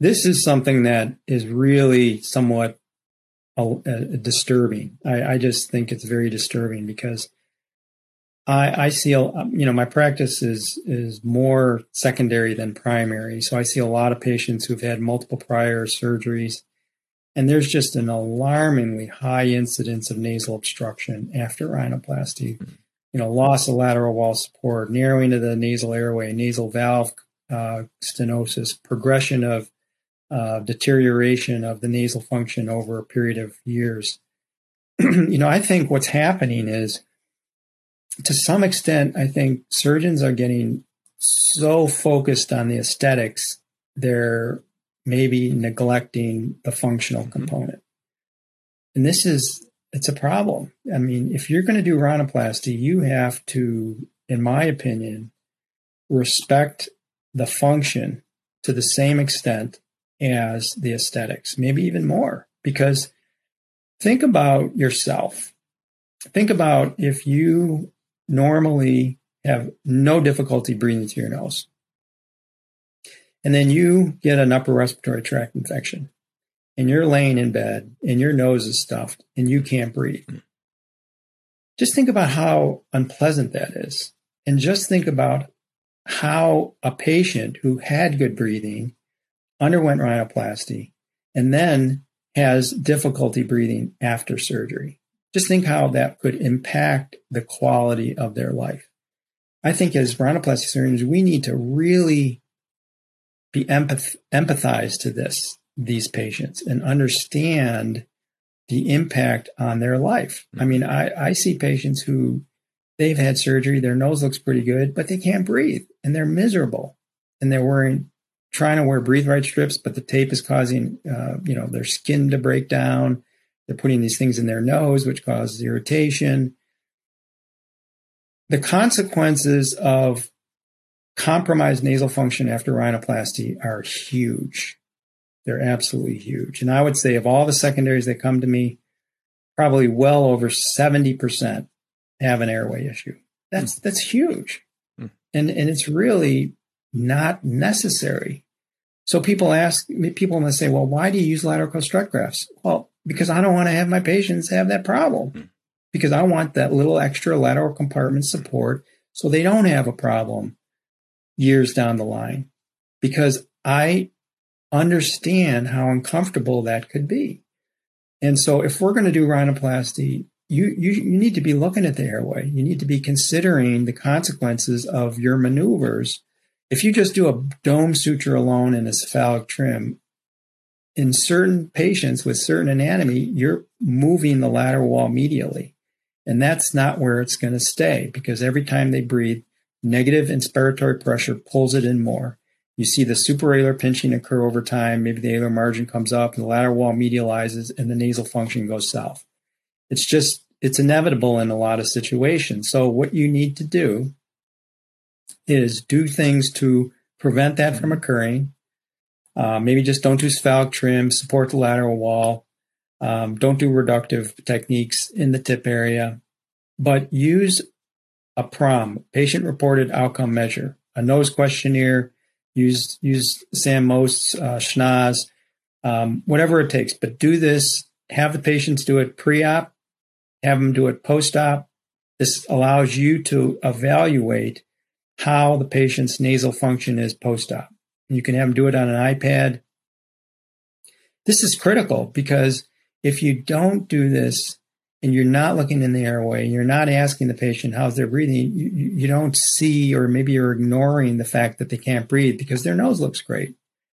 S1: this is something that is really somewhat uh, disturbing. I, I, just think it's very disturbing because I, I see, a, you know, my practice is is more secondary than primary. So I see a lot of patients who've had multiple prior surgeries, and there's just an alarmingly high incidence of nasal obstruction after rhinoplasty. Mm-hmm. You know, loss of lateral wall support, narrowing of the nasal airway, nasal valve uh, stenosis, progression of uh, deterioration of the nasal function over a period of years. you know, I think what's happening is, to some extent, I think surgeons are getting so focused on the aesthetics, they're maybe neglecting the functional mm-hmm. component. And this is, it's a problem. I mean, if you're going to do rhinoplasty, you have to, in my opinion, respect the function to the same extent as the aesthetics, maybe even more. Because think about yourself. Think about if you normally have no difficulty breathing through your nose, and then you get an upper respiratory tract infection, and you're laying in bed, and your nose is stuffed, and you can't breathe. Hmm. Just think about how unpleasant that is. And just think about how a patient who had good breathing underwent rhinoplasty and then has difficulty breathing after surgery. Just think how that could impact the quality of their life. I think as rhinoplasty surgeons, we need to really be empath- empathize to this, these patients and understand the impact on their life. I mean, I, I see patients who they've had surgery, their nose looks pretty good, but they can't breathe and they're miserable and they're wearing trying to wear breathe right strips, but the tape is causing uh, you know their skin to break down. They're putting these things in their nose, which causes irritation. The consequences of compromised nasal function after rhinoplasty are huge. They're absolutely huge. And I would say of all the secondaries that come to me, probably well over 70% have an airway issue. That's mm. that's huge. Mm. And and it's really not necessary. So people ask people must say, well, why do you use lateral crural strut grafts? Well, because I don't want to have my patients have that problem. Mm. Because I want that little extra lateral compartment support so they don't have a problem years down the line. Because I understand how uncomfortable that could be. And so if we're going to do rhinoplasty, you, you, you need to be looking at the airway. You need to be considering the consequences of your maneuvers. If you just do a dome suture alone and a cephalic trim, in certain patients with certain anatomy, you're moving the lateral wall medially. And that's not where it's going to stay because every time they breathe, negative inspiratory pressure pulls it in more. You see the superalar pinching occur over time. Maybe the alar margin comes up and the lateral wall medializes and the nasal function goes south. It's just, it's inevitable in a lot of situations. So what you need to do is do things to prevent that from occurring. Uh, maybe just don't do cephalic trim, support the lateral wall. Um, don't do reductive techniques in the tip area, but use a PROM, patient reported outcome measure, a nose questionnaire, use, use Sam Most's uh, SCHNOS, um, whatever it takes, but do this, have the patients do it pre-op have them do it post op. This allows you to evaluate how the patient's nasal function is post op. You can have them do it on an iPad. This is critical because if you don't do this and you're not looking in the airway, you're not asking the patient how's their breathing, you, you don't see, or maybe you're ignoring the fact that they can't breathe because their nose looks great.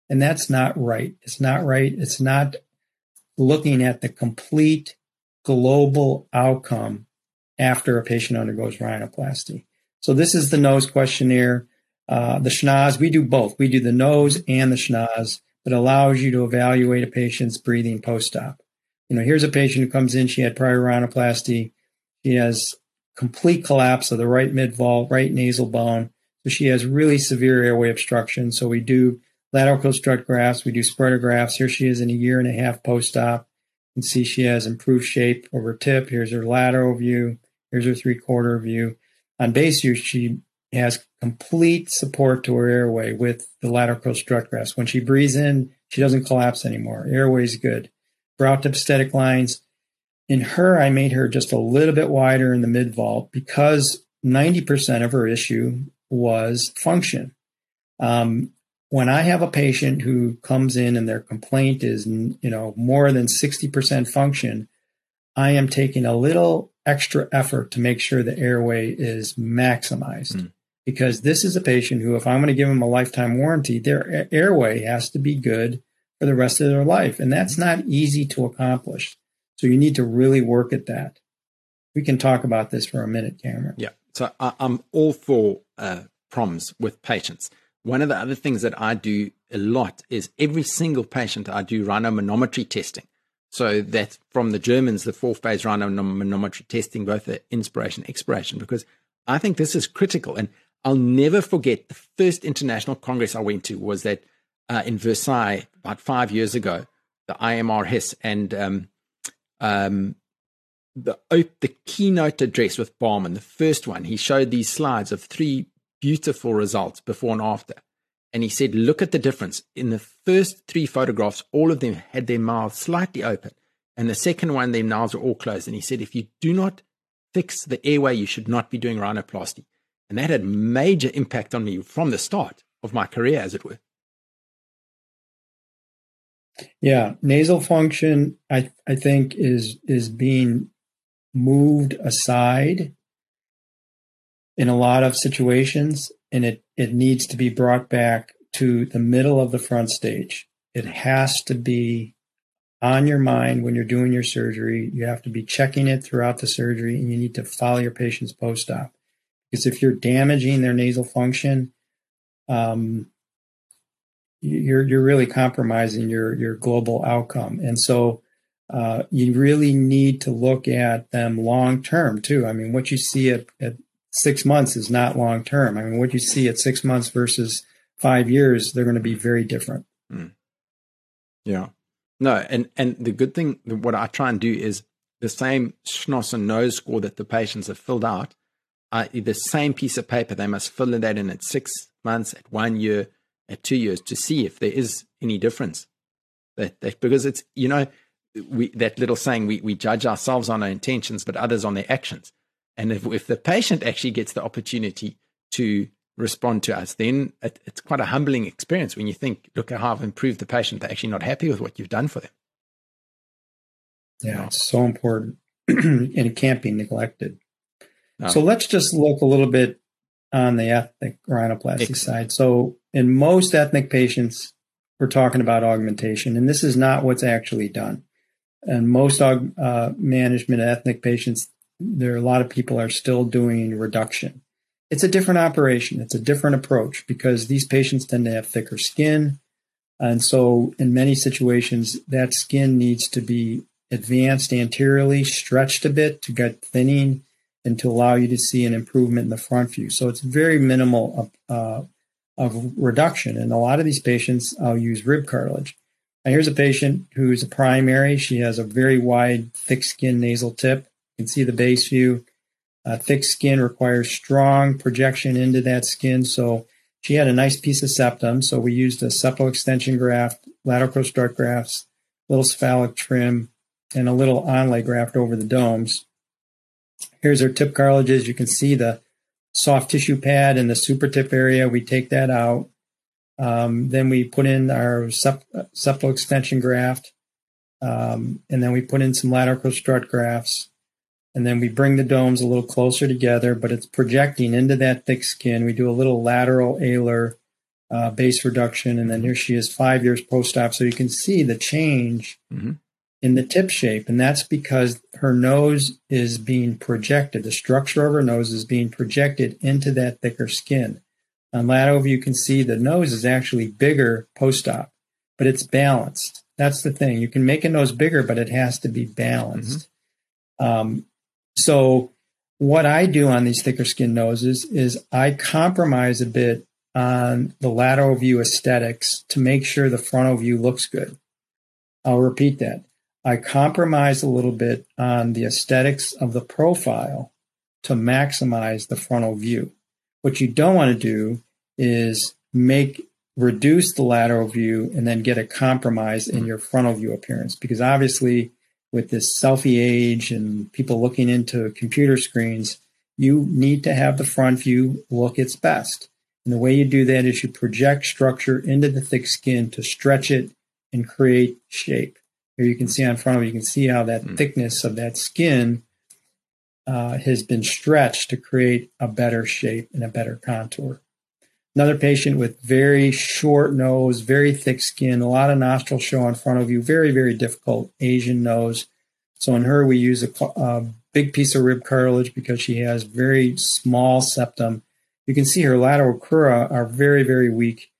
S1: And that's not right. It's not right. It's not looking at the complete global outcome after a patient undergoes rhinoplasty. So this is the nose questionnaire. Uh, the SCHNOS, we do both. We do the nose and the SCHNOS that allows you to evaluate a patient's breathing post-op. You know, here's a patient who comes in, she had prior rhinoplasty. She has complete collapse of the right mid-vault, right nasal bone. So she has really severe airway obstruction. So we do lateral crural strut grafts, we do spreader grafts. Here she is in a year and a half post-op. You can see she has improved shape of her tip. Here's her lateral view. Here's her three-quarter view. On base view, she has complete support to her airway with the lateral crural strut grafts. When she breathes in, she doesn't collapse anymore. Airway is good. Brow tip aesthetic lines. In her, I made her just a little bit wider in the mid vault because 90% of her issue was function. Um, when I have a patient who comes in and their complaint is, you know, more than 60% function, I am taking a little extra effort to make sure the airway is maximized. Mm because this is a patient who, if I'm going to give them a lifetime warranty, their airway has to be good for the rest of their life. And that's not easy to accomplish. So you need to really work at that. We can talk about this for a minute, Cameron.
S2: Yeah. So I, am all for uh, PROMs with patients. One of the other things that I do a lot is every single patient I do rhinomanometry testing. So that's from the Germans, the four phase rhinomanometry testing, both the inspiration, expiration, because I think this is critical. And I'll never forget the first international congress I went to was that uh, in Versailles about five years ago, the IMRHS and um, um, the the keynote address with Barman, the first one, he showed these slides of three beautiful results before and after. And he said, look at the difference. In the first three photographs, all of them had their mouths slightly open. And the second one, their mouths were all closed. And he said, if you do not fix the airway, you should not be doing rhinoplasty. And that had major impact on me from the start of my career, as it were.
S1: Yeah, nasal function, I I think is is being moved aside in a lot of situations, and it it needs to be brought back to the middle of the front stage. It has to be on your mind when you're doing your surgery. You have to be checking it throughout the surgery, and you need to follow your patient's post-op. Because if you're damaging their nasal function, um, you're you're really compromising your your global outcome. And so uh, you really need to look at them long term too. I mean, what you see at, at six months is not long term. I mean, what you see at six months versus five years, they're going to be very different. Mm.
S2: Yeah. No, and and the good thing, what I try and do is the same SCHNOS and nose score that the patients have filled out the same piece of paper. They must fill that in at six months, at one year, at two years to see if there is any difference. That, that because it's you know we that little saying we we judge ourselves on our intentions, but others on their actions. And if if the patient actually gets the opportunity to respond to us, then it, it's quite a humbling experience when you think, look at how I've improved the patient. They're actually not happy with what you've done for them.
S1: Yeah, it's so important, and it can't be neglected. So let's just look a little bit on the ethnic rhinoplasty side. So in most ethnic patients, we're talking about augmentation, and this is not what's actually done. And most uh, management of ethnic patients, there are a lot of people are still doing reduction. It's a different operation. It's a different approach because these patients tend to have thicker skin. And so in many situations, that skin needs to be advanced anteriorly, stretched a bit to get thinning and to allow you to see an improvement in the front view. So it's very minimal of, uh, of reduction. And a lot of these patients, I'll use rib cartilage. Now here's a patient who's a primary. She has a very wide, thick skin nasal tip. You can see the base view. Uh, thick skin requires strong projection into that skin. So she had a nice piece of septum. So we used a septal extension graft, lateral construct grafts, little cephalic trim, and a little onlay graft over the domes. Here's our tip cartilages. You can see the soft tissue pad in the super tip area. We take that out. Um, then we put in our sep- septal extension graft. Um, and then we put in some lateral strut grafts. And then we bring the domes a little closer together, but it's projecting into that thick skin. We do a little lateral alar uh, base reduction. And then here she is five years post op. So you can see the change mm-hmm. in the tip shape. And that's because her nose is being projected. The structure of her nose is being projected into that thicker skin. On lateral view, you can see the nose is actually bigger post-op, but it's balanced. That's the thing. You can make a nose bigger, but it has to be balanced. Mm-hmm. Um, so what I do on these thicker skin noses is I compromise a bit on the lateral view aesthetics to make sure the frontal view looks good. I'll repeat that. I compromise a little bit on the aesthetics of the profile to maximize the frontal view. What you don't want to do is make reduce the lateral view and then get a compromise in mm. your frontal view appearance because obviously with this selfie age and people looking into computer screens you need to have the front view look its best and the way you do that is you project structure into the thick skin to stretch it and create shape here you can see on front of you, you can see how that mm. thickness of that skin uh, has been stretched to create a better shape and a better contour. Another patient with very short nose, very thick skin, a lot of nostril show in front of you, very, very difficult Asian nose. So in her, we use a, a big piece of rib cartilage because she has very small septum. You can see her lateral crura are very, very weak.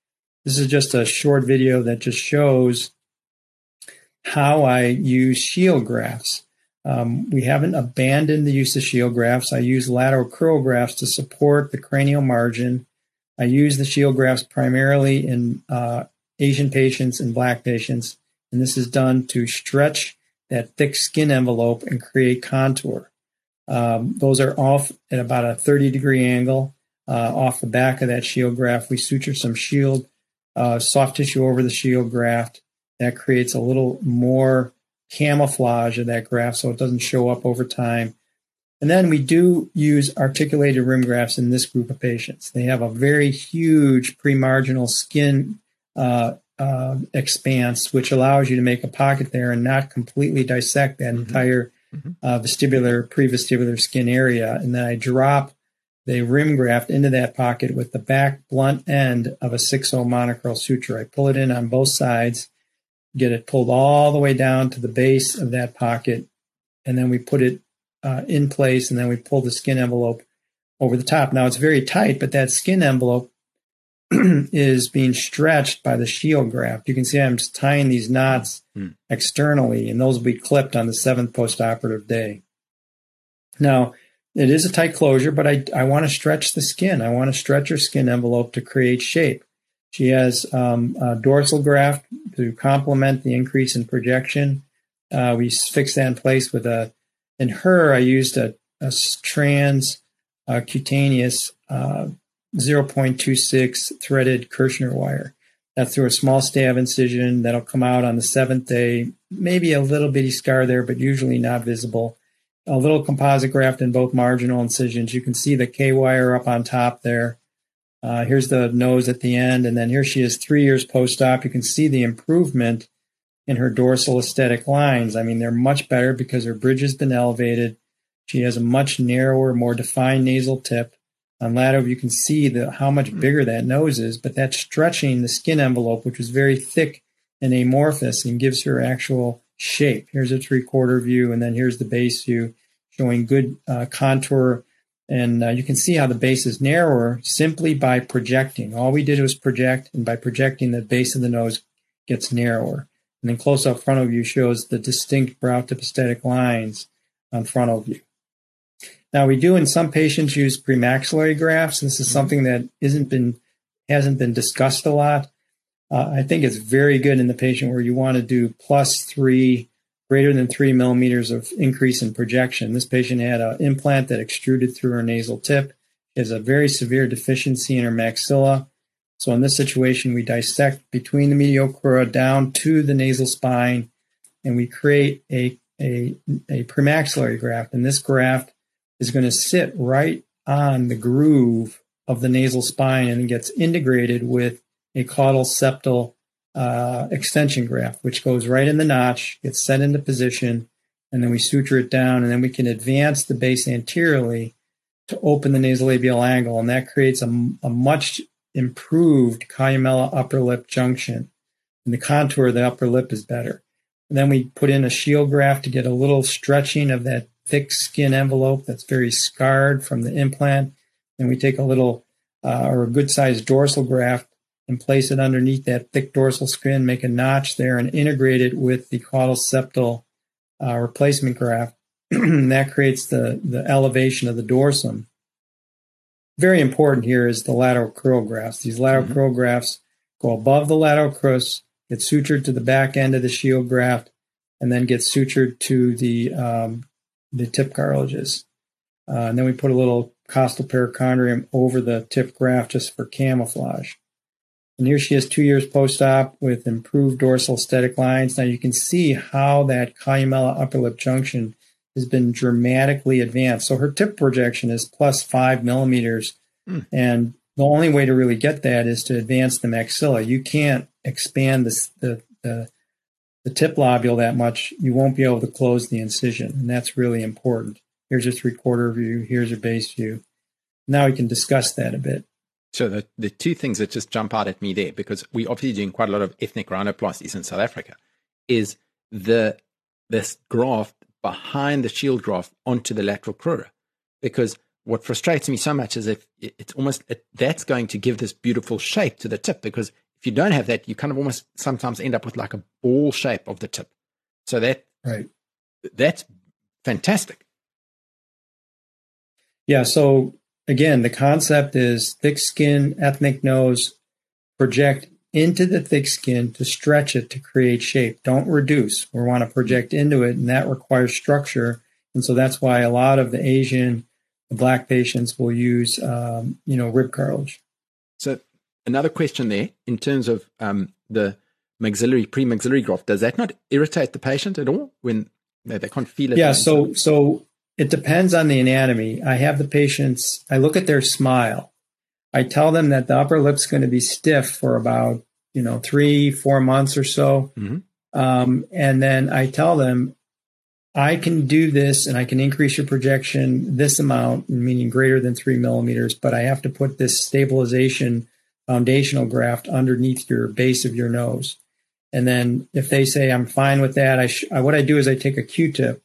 S1: This is just a short video that just shows how I use shield grafts. Um, we haven't abandoned the use of shield grafts. I use lateral crural grafts to support the cranial margin. I use the shield grafts primarily in uh, Asian patients and black patients, and this is done to stretch that thick skin envelope and create contour. Um, those are off at about a 30 degree angle uh, off the back of that shield graft. We suture some shield uh, soft tissue over the shield graft. That creates a little more camouflage of that graft so it doesn't show up over time. And then we do use articulated rim grafts in this group of patients. They have a very huge premarginal skin uh, uh, expanse, which allows you to make a pocket there and not completely dissect that mm-hmm. entire mm-hmm. uh, vestibular, prevestibular skin area. And then I drop the rim graft into that pocket with the back blunt end of a 6-0 Monocryl suture. I pull it in on both sides get it pulled all the way down to the base of that pocket, and then we put it uh, in place, and then we pull the skin envelope over the top. Now it's very tight, but that skin envelope is being stretched by the shield graft. You can see I'm just tying these knots mm. externally, and those will be clipped on the seventh postoperative day. Now, it is a tight closure, but I, I want to stretch the skin. I want to stretch her skin envelope to create shape. She has um, a dorsal graft to complement the increase in projection. Uh, we fix that in place with a, in her, I used a, a trans uh, cutaneous uh, 0.26 threaded Kirschner wire. That's through a small stab incision that'll come out on the seventh day. Maybe a little bitty scar there, but usually not visible. A little composite graft in both marginal incisions. You can see the K wire up on top there. Uh, here's the nose at the end, and then here she is three years post-op. You can see the improvement in her dorsal aesthetic lines. I mean, they're much better because her bridge has been elevated. She has a much narrower, more defined nasal tip. On lateral, you can see the, how much mm-hmm. bigger that nose is, but that's stretching the skin envelope, which is very thick and amorphous, and gives her actual shape. Here's a three-quarter view, and then here's the base view, showing good uh, contour and uh, you can see how the base is narrower simply by projecting. All we did was project, and by projecting, the base of the nose gets narrower. And then close up frontal view shows the distinct brow lines on frontal view. Now we do in some patients use premaxillary grafts. This is mm-hmm. something that isn't been hasn't been discussed a lot. Uh, I think it's very good in the patient where you want to do plus three greater than three millimeters of increase in projection. This patient had an implant that extruded through her nasal tip. She has a very severe deficiency in her maxilla. So in this situation, we dissect between the medial crura down to the nasal spine, and we create a, a, a premaxillary graft. And this graft is going to sit right on the groove of the nasal spine and gets integrated with a caudal septal uh, extension graft, which goes right in the notch, gets set into position, and then we suture it down, and then we can advance the base anteriorly to open the nasolabial angle, and that creates a, a much improved columella upper lip junction. And the contour of the upper lip is better. And then we put in a shield graft to get a little stretching of that thick skin envelope that's very scarred from the implant. And we take a little uh, or a good sized dorsal graft and place it underneath that thick dorsal skin, make a notch there, and integrate it with the caudal septal uh, replacement graft. And that creates the, the elevation of the dorsum. Very important here is the lateral crural grafts. These lateral mm-hmm. crural grafts go above the lateral crus, get sutured to the back end of the shield graft, and then get sutured to the um, the tip cartilages. Uh, and then we put a little costal perichondrium over the tip graft just for camouflage. And here she is two years post-op with improved dorsal aesthetic lines. Now you can see how that columella upper lip junction has been dramatically advanced. So her tip projection is plus five millimeters. Mm. And the only way to really get that is to advance the maxilla. You can't expand the, the, the, the tip lobule that much. You won't be able to close the incision. And that's really important. Here's a three quarter view. Here's a base view. Now we can discuss that a bit.
S2: So the, the two things that just jump out at me there, because we obviously doing quite a lot of ethnic rhinoplasties in South Africa, is the this graft behind the shield graft onto the lateral crura. Because what frustrates me so much is if it's almost it, that's going to give this beautiful shape to the tip. Because if you don't have that, you kind of almost sometimes end up with like a ball shape of the tip. So that
S1: right,
S2: that's fantastic.
S1: Yeah. So again, the concept is thick skin, ethnic nose, project into the thick skin to stretch it to create shape. Don't reduce. We want to project into it, and that requires structure. And so that's why a lot of the Asian, the black patients will use, um, you know, rib cartilage.
S2: So another question there in terms of um, the maxillary pre-maxillary graft, does that not irritate the patient at all when they, they can't feel it?
S1: Yeah. So so it depends on the anatomy. I have the patients, I look at their smile. I tell them that the upper lip's going to be stiff for about, you know, three, four months or so. Mm-hmm. Um, and then I tell them, I can do this and I can increase your projection this amount, meaning greater than three millimeters, but I have to put this stabilization foundational graft underneath your base of your nose. And then if they say I'm fine with that, I, sh- I what I do is I take a Q-tip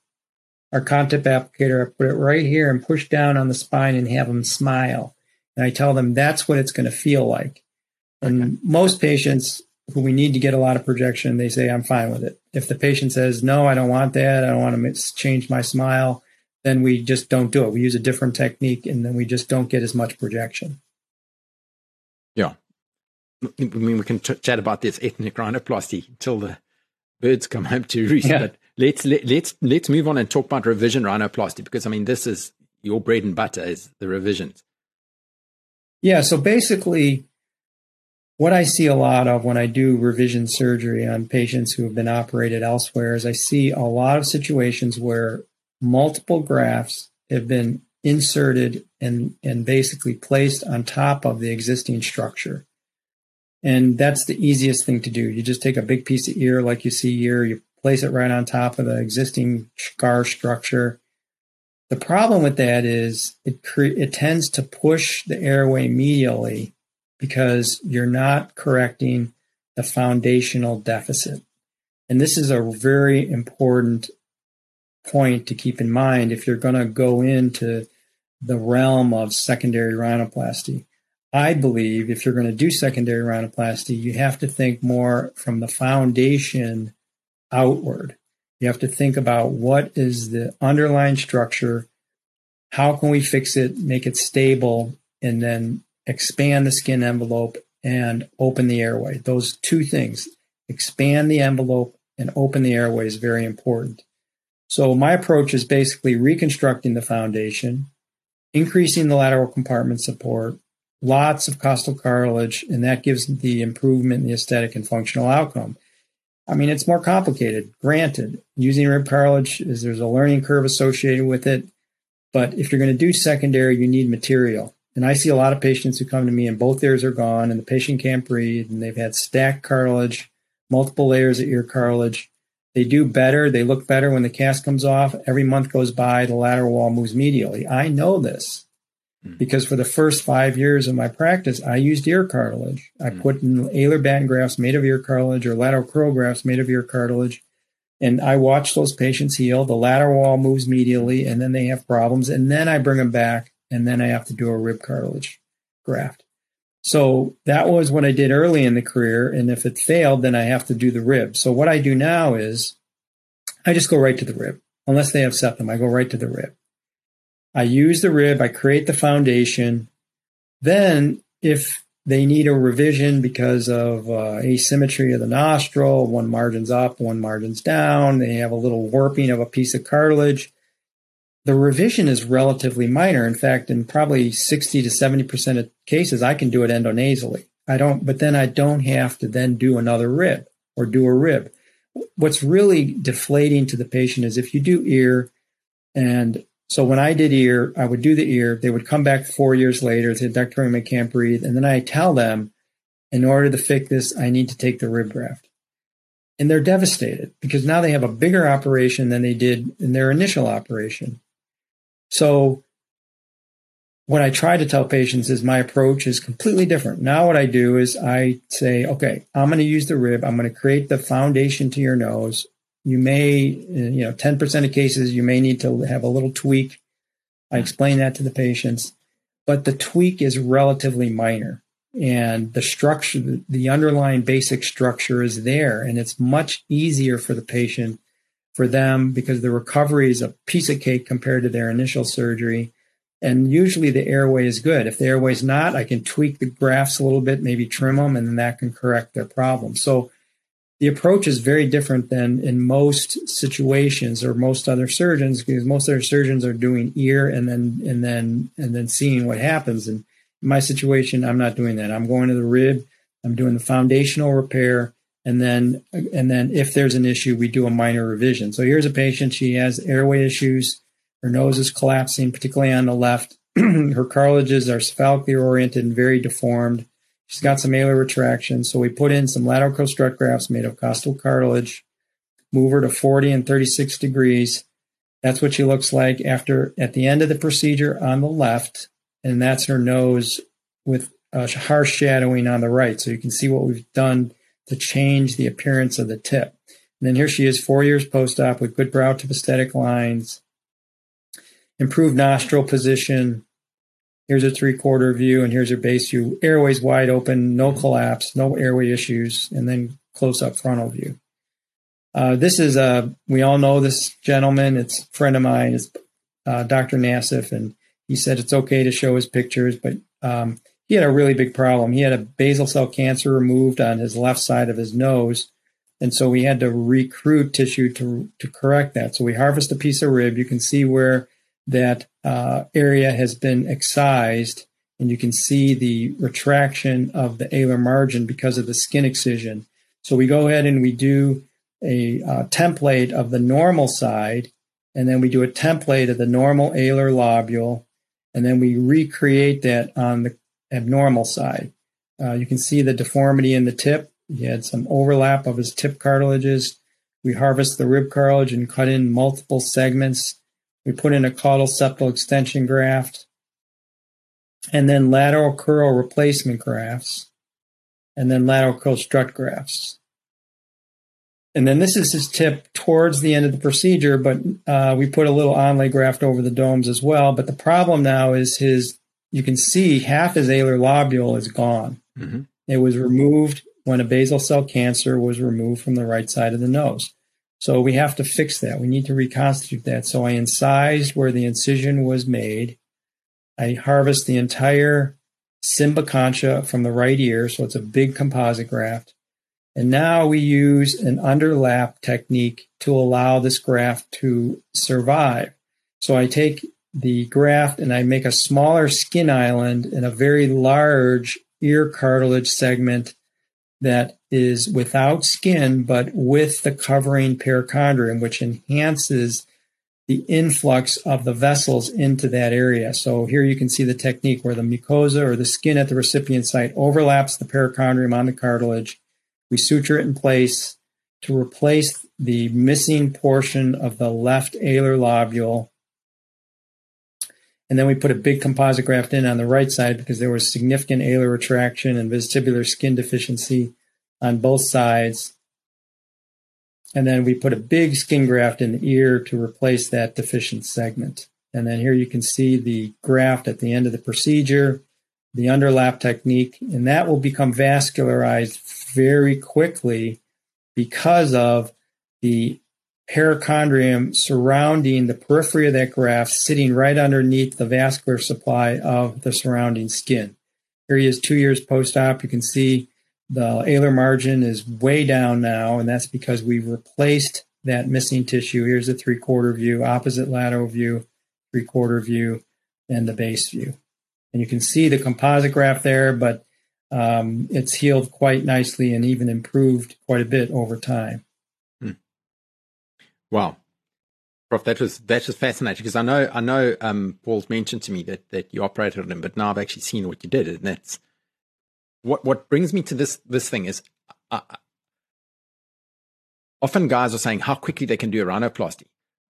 S1: our Contip applicator, I put it right here and push down on the spine and have them smile. And I tell them that's what it's going to feel like. And okay. most patients who we need to get a lot of projection, they say, I'm fine with it. If the patient says, no, I don't want that, I don't want to change my smile, then we just don't do it. We use a different technique and then we just don't get as much projection.
S2: Yeah. I mean, we can chat about this ethnic rhinoplasty until the birds come home to roost. Yeah. But let's let, let's let's move on and talk about revision rhinoplasty because I mean this is your bread and butter is the revisions.
S1: Yeah, so basically what I see a lot of when I do revision surgery on patients who have been operated elsewhere is I see a lot of situations where multiple grafts have been inserted and, and basically placed on top of the existing structure. And that's the easiest thing to do. You just take a big piece of ear like you see here, you place it right on top of the existing scar structure. The problem with that is it cre- it tends to push the airway medially because you're not correcting the foundational deficit. And this is a very important point to keep in mind if you're going to go into the realm of secondary rhinoplasty. I believe if you're going to do secondary rhinoplasty, you have to think more from the foundation outward. You have to think about what is the underlying structure, how can we fix it, make it stable, and then expand the skin envelope and open the airway. Those two things, expand the envelope and open the airway is very important. So my approach is basically reconstructing the foundation, increasing the lateral compartment support, lots of costal cartilage, and that gives the improvement in the aesthetic and functional outcome. I mean, it's more complicated. Granted, using rib cartilage is there's a learning curve associated with it, but if you're going to do secondary, you need material, And I see a lot of patients who come to me and both ears are gone and the patient can't breathe and they've had stacked cartilage, multiple layers of ear cartilage. They do better. They look better when the cast comes off. Every month goes by, the lateral wall moves medially. I know this. Because for the first five years of my practice, I used ear cartilage. I mm. put in alar band grafts made of ear cartilage or lateral crural grafts made of ear cartilage. And I watch those patients heal. The lateral wall moves medially and then they have problems. And then I bring them back and then I have to do a rib cartilage graft. So that was what I did early in the career. And if it failed, then I have to do the rib. So what I do now is I just go right to the rib. Unless they have septum, I go right to the rib. I use the rib, I create the foundation. Then if they need a revision because of uh, asymmetry of the nostril, one margin's up, one margin's down, they have a little warping of a piece of cartilage, the revision is relatively minor. In fact, in probably 60 to 70% of cases, I can do it endonasally. I don't, but then I don't have to then do another rib or do a rib. What's really deflating to the patient is if you do ear, and so when I did ear, I would do the ear, they would come back four years later, say, Dr. I can't breathe. And then I tell them, in order to fix this, I need to take the rib graft. And they're devastated because now they have a bigger operation than they did in their initial operation. So what I try to tell patients is my approach is completely different. Now what I do is I say, okay, I'm going to use the rib. I'm going to create the foundation to your nose. You may, uh, you know, 10% of cases, you may need to have a little tweak. I explain that to the patients, but the tweak is relatively minor and the structure, the underlying basic structure is there and it's much easier for the patient for them because the recovery is a piece of cake compared to their initial surgery. And usually the airway is good. If the airway is not, I can tweak the grafts a little bit, maybe trim them, and then that can correct their problem. So the approach is very different than in most situations or most other surgeons because most other surgeons are doing ear and then and then and then seeing what happens. And in my situation, I'm not doing that. I'm going to the rib. I'm doing the foundational repair and then and then if there's an issue we do a minor revision so here's a patient she has airway issues her nose is collapsing particularly on the left her cartilages are cephalically oriented and very deformed she's got some alar retraction so we put in some lateral crural strut grafts made of costal cartilage move her to 40 and 36 degrees that's what she looks like after at the end of the procedure on the left and that's her nose with harsh shadowing on the right so you can see what we've done to change the appearance of the tip. And then here she is, four years post-op with good brow tip aesthetic lines, improved nostril position. Here's a three-quarter view, and here's her base view. Airways wide open, no collapse, no airway issues, and then close-up frontal view. Uh, this is a, uh, we all know this gentleman. It's a friend of mine. It's uh, Dr. Nassif, and he said it's okay to show his pictures, but um, he had a really big problem. He had a basal cell cancer removed on his left side of his nose. And so we had to recruit tissue to, to correct that. So we harvest a piece of rib. You can see where that uh, area has been excised, and you can see the retraction of the alar margin because of the skin excision. So we go ahead and we do a uh, template of the normal side, and then we do a template of the normal alar lobule, and then we recreate that on the abnormal side. Uh, you can see the deformity in the tip. He had some overlap of his tip cartilages. We harvest the rib cartilage and cut in multiple segments. We put in a caudal septal extension graft and then lateral crural replacement grafts and then lateral crural strut grafts. And then this is his tip towards the end of the procedure, but uh, we put a little onlay graft over the domes as well. But the problem now is his you can see half his alar lobule is gone. Mm-hmm. It was removed when a basal cell cancer was removed from the right side of the nose. So we have to fix that. We need to reconstitute that. So I incised where the incision was made. I harvest the entire concha from the right ear. So it's a big composite graft. And now we use an underlap technique to allow this graft to survive. So I take the graft and I make a smaller skin island and a very large ear cartilage segment that is without skin but with the covering perichondrium, which enhances the influx of the vessels into that area. So here you can see the technique where the mucosa or the skin at the recipient site overlaps the perichondrium on the cartilage. We suture it in place to replace the missing portion of the left alar lobule. And then we put a big composite graft in on the right side because there was significant alar retraction and vestibular skin deficiency on both sides. And then we put a big skin graft in the ear to replace that deficient segment. And then here you can see the graft at the end of the procedure, the underlap technique, and that will become vascularized very quickly because of the perichondrium surrounding the periphery of that graft, sitting right underneath the vascular supply of the surrounding skin. Here he is two years post op. You can see the alar margin is way down now, and that's because we've replaced that missing tissue. Here's a three quarter view, opposite lateral view, three quarter view, and the base view. And you can see the composite graft there, but um, it's healed quite nicely and even improved quite a bit over time.
S2: Wow. Prof, that was that was fascinating because I know I know um, Paul's mentioned to me that that you operated on him, but now I've actually seen what you did, and that's what what brings me to this this thing is uh, uh, often guys are saying how quickly they can do a rhinoplasty.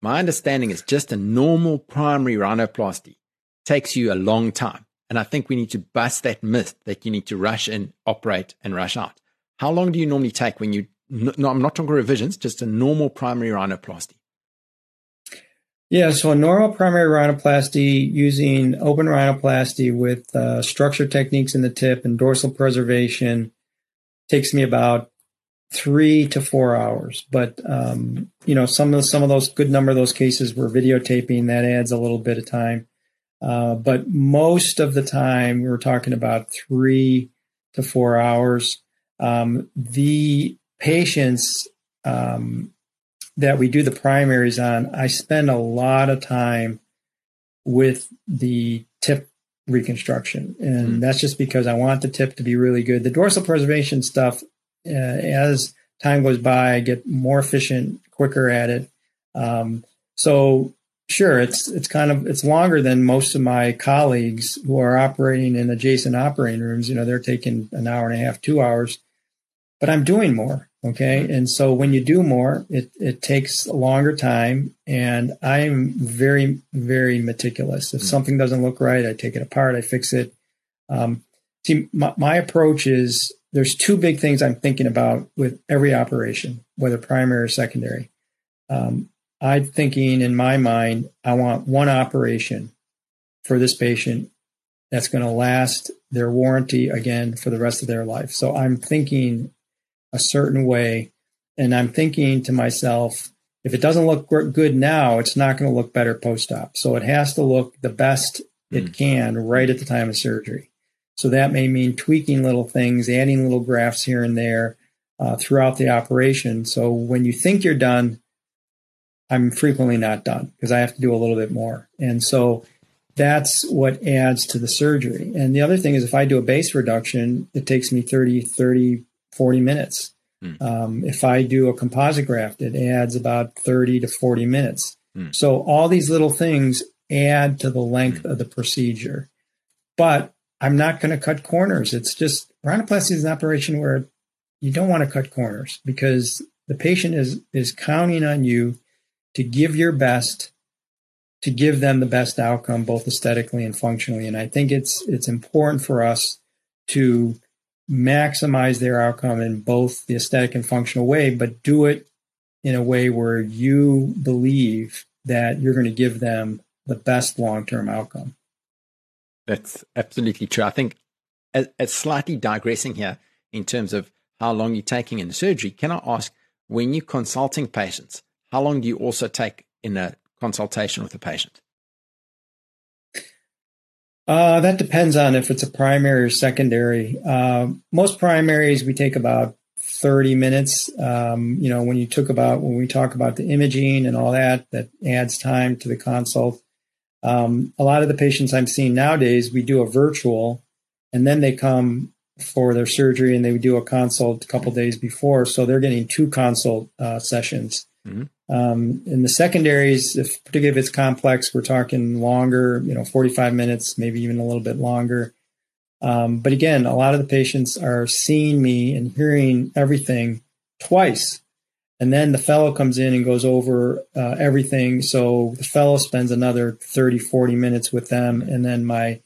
S2: My understanding is just a normal primary rhinoplasty takes you a long time. And I think we need to bust that myth that you need to rush in, operate, and rush out. How long do you normally take when you, no, I'm not talking revisions, just a normal primary rhinoplasty?
S1: Yeah, so a normal primary rhinoplasty using open rhinoplasty with uh, structure techniques in the tip and dorsal preservation takes me about three to four hours. But um, you know, some of some of those good number of those cases were videotaping. That adds a little bit of time. Uh, but most of the time, we are talking about three to four hours. Um, the patients um, that we do the primaries on, I spend a lot of time with the tip reconstruction. And mm that's just because I want the tip to be really good. The dorsal preservation stuff, uh, as time goes by, I get more efficient, quicker at it. Um, so sure, it's it's kind of it's longer than most of my colleagues who are operating in adjacent operating rooms. You know, they're taking an hour and a half, two hours, but I'm doing more. Okay. And so when you do more, it, it takes a longer time. And I'm very, very meticulous. If mm. something doesn't look right, I take it apart, I fix it. Um, see, my, my approach is there's two big things I'm thinking about with every operation, whether primary or secondary. Um, I'm thinking in my mind, I want one operation for this patient that's going to last their warranty again for the rest of their life. So I'm thinking a certain way. And I'm thinking to myself, if it doesn't look good now, it's not going to look better post op. So it has to look the best it mm. can right at the time of surgery. So that may mean tweaking little things, adding little grafts here and there uh, throughout the operation. So when you think you're done, I'm frequently not done because I have to do a little bit more. And so that's what adds to the surgery. And the other thing is if I do a base reduction, it takes me 30, 30 40 minutes. Mm. Um, if I do a composite graft, it adds about 30 to 40 minutes. Mm. So all these little things add to the length mm. of the procedure. But I'm not going to cut corners. It's just rhinoplasty is an operation where you don't want to cut corners because the patient is is counting on you to give your best to give them the best outcome both aesthetically and functionally and i think it's it's important for us to maximize their outcome in both the aesthetic and functional way, but do it in a way where you believe that you're going to give them the best long term outcome.
S2: That's absolutely true. I think, as, as, slightly digressing here in terms of how long you're taking in surgery, can I ask when you're consulting patients, how long do you also take in a consultation with a patient?
S1: Uh, that depends on if it's a primary or secondary. Uh, most primaries we take about 30 minutes. Um, you know, when you took about when we talk about the imaging and all that, that adds time to the consult. Um, a lot of the patients I'm seeing nowadays, we do a virtual, and then they come for their surgery and they do a consult a couple days before, so they're getting two consult uh, sessions. Mm-hmm. Um, in the secondaries, if particularly if it's complex, we're talking longer, you know, 45 minutes, maybe even a little bit longer. Um, but again, a lot of the patients are seeing me and hearing everything twice. And then the fellow comes in and goes over uh, everything. So the fellow spends another 30, 40 minutes with them. And then my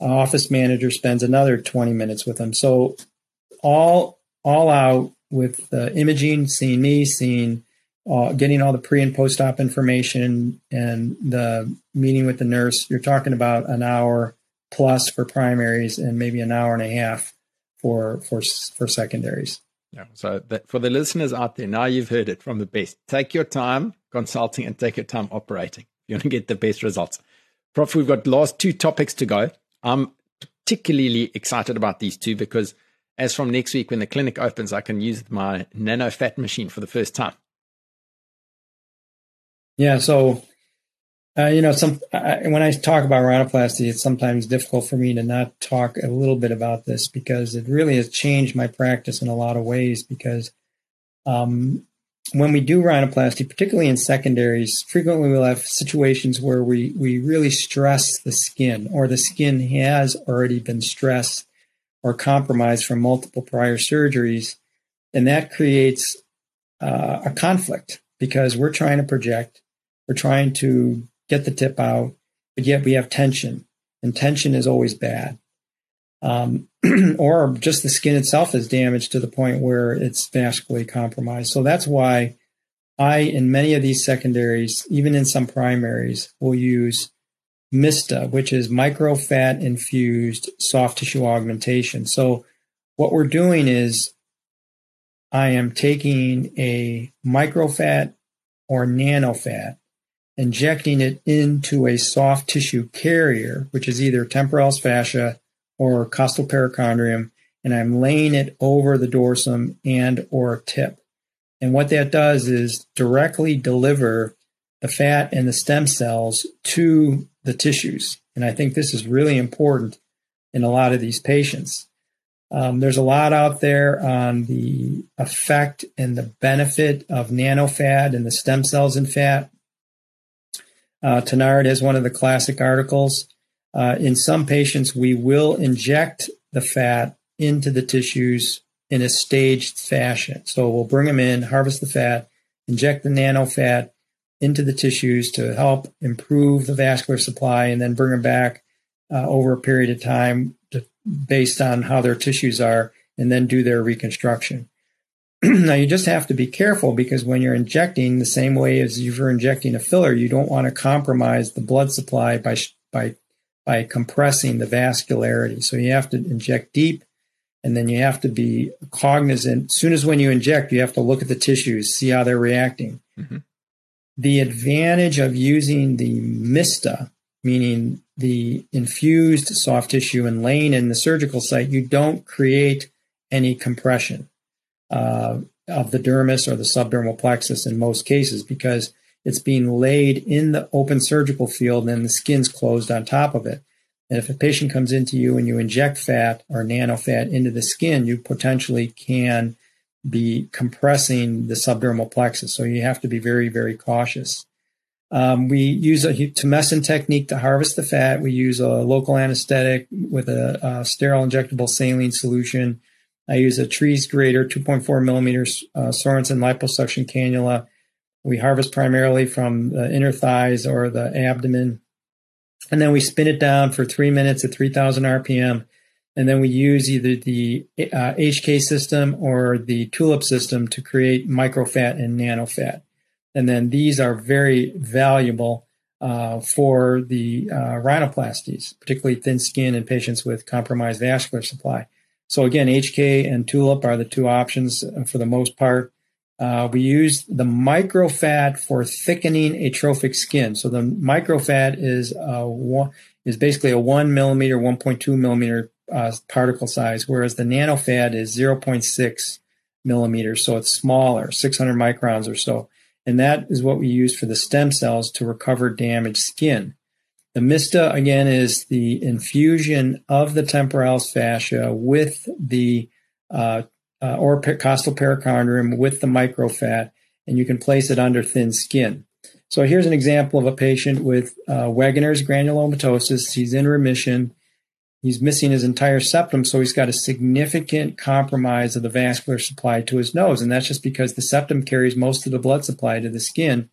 S1: office manager spends another 20 minutes with them. So all, all out with the imaging, seeing me, seeing, uh, getting all the pre and post op information and the meeting with the nurse, you're talking about an hour plus for primaries and maybe an hour and a half for for for secondaries.
S2: Yeah. So that, for the listeners out there, now you've heard it from the best. Take your time consulting and take your time operating. You're going to get the best results. Prof, we've got last two topics to go. I'm particularly excited about these two because as from next week when the clinic opens, I can use my nano fat machine for the first time.
S1: Yeah. So uh, you know, some I, when I talk about rhinoplasty, it's sometimes difficult for me to not talk a little bit about this because it really has changed my practice in a lot of ways. Because um, when we do rhinoplasty, particularly in secondaries, frequently we'll have situations where we we really stress the skin, or the skin has already been stressed or compromised from multiple prior surgeries, and that creates uh, a conflict because we're trying to project, we're trying to get the tip out, but yet we have tension, and tension is always bad. Um, or just the skin itself is damaged to the point where it's vascularly compromised. So that's why I, in many of these secondaries, even in some primaries, will use MISTA, which is microfat infused soft tissue augmentation. So what we're doing is I am taking a microfat or nanofat injecting it into a soft tissue carrier, which is either temporalis fascia or costal perichondrium, and I'm laying it over the dorsum and or tip. And what that does is directly deliver the fat and the stem cells to the tissues. And I think this is really important in a lot of these patients. Um, there's a lot out there on the effect and the benefit of nanofat and the stem cells in fat. Uh, Tonnard has one of the classic articles. Uh, in some patients, we will inject the fat into the tissues in a staged fashion. So we'll bring them in, harvest the fat, inject the nano fat into the tissues to help improve the vascular supply, and then bring them back uh, over a period of time based on how their tissues are, and then do their reconstruction. now you just have to be careful because when you're injecting the same way as if you're injecting a filler, you don't want to compromise the blood supply by by by compressing the vascularity. So you have to inject deep, and then you have to be cognizant. As soon as when you inject, you have to look at the tissues, see how they're reacting. Mm-hmm. The advantage of using the MISTA, meaning the infused soft tissue and laying in the surgical site, you don't create any compression uh, of the dermis or the subdermal plexus in most cases because it's being laid in the open surgical field and the skin's closed on top of it. And if a patient comes into you and you inject fat or nano fat into the skin, you potentially can be compressing the subdermal plexus. So you have to be very, very cautious. Um, we use a tumescent technique to harvest the fat. We use a local anesthetic with a, a sterile injectable saline solution I use a Treace grater, 2.4 millimeters uh, Sorensen liposuction cannula. We harvest primarily from the inner thighs or the abdomen. And then we spin it down for three minutes at 3000 RPM. And then we use either the uh, HK system or the tulip system to create microfat and nanofat. And then these are very valuable uh, for the uh, rhinoplasties, particularly thin skin in patients with compromised vascular supply. So again, HK and Tulip are the two options uh, for the most part. Uh, we use the microfat for thickening atrophic skin. So the microfat is uh, one, is basically a one millimeter, 1.2 millimeter uh, particle size, whereas the nanofat is 0.6 millimeters. So it's smaller, 600 microns or so. And that is what we use for the stem cells to recover damaged skin. The MISTA, again, is the infusion of the temporalis fascia with the uh, uh, or costal perichondrium with the microfat. and you can place it under thin skin. So here's an example of a patient with uh, Wegener's granulomatosis. He's in remission. He's missing his entire septum, so he's got a significant compromise of the vascular supply to his nose. And that's just because the septum carries most of the blood supply to the skin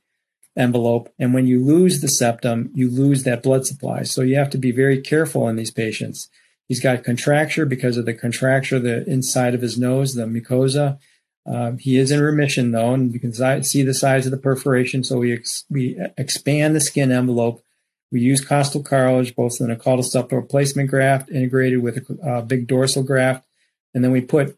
S1: envelope. And when you lose the septum, you lose that blood supply. So you have to be very careful in these patients. He's got contracture because of the contracture of the inside of his nose, the mucosa. Uh, he is in remission though, and you can see the size of the perforation. So we ex- we expand the skin envelope. We use costal cartilage, both in a caudal septal replacement graft integrated with a uh, big dorsal graft, and then we put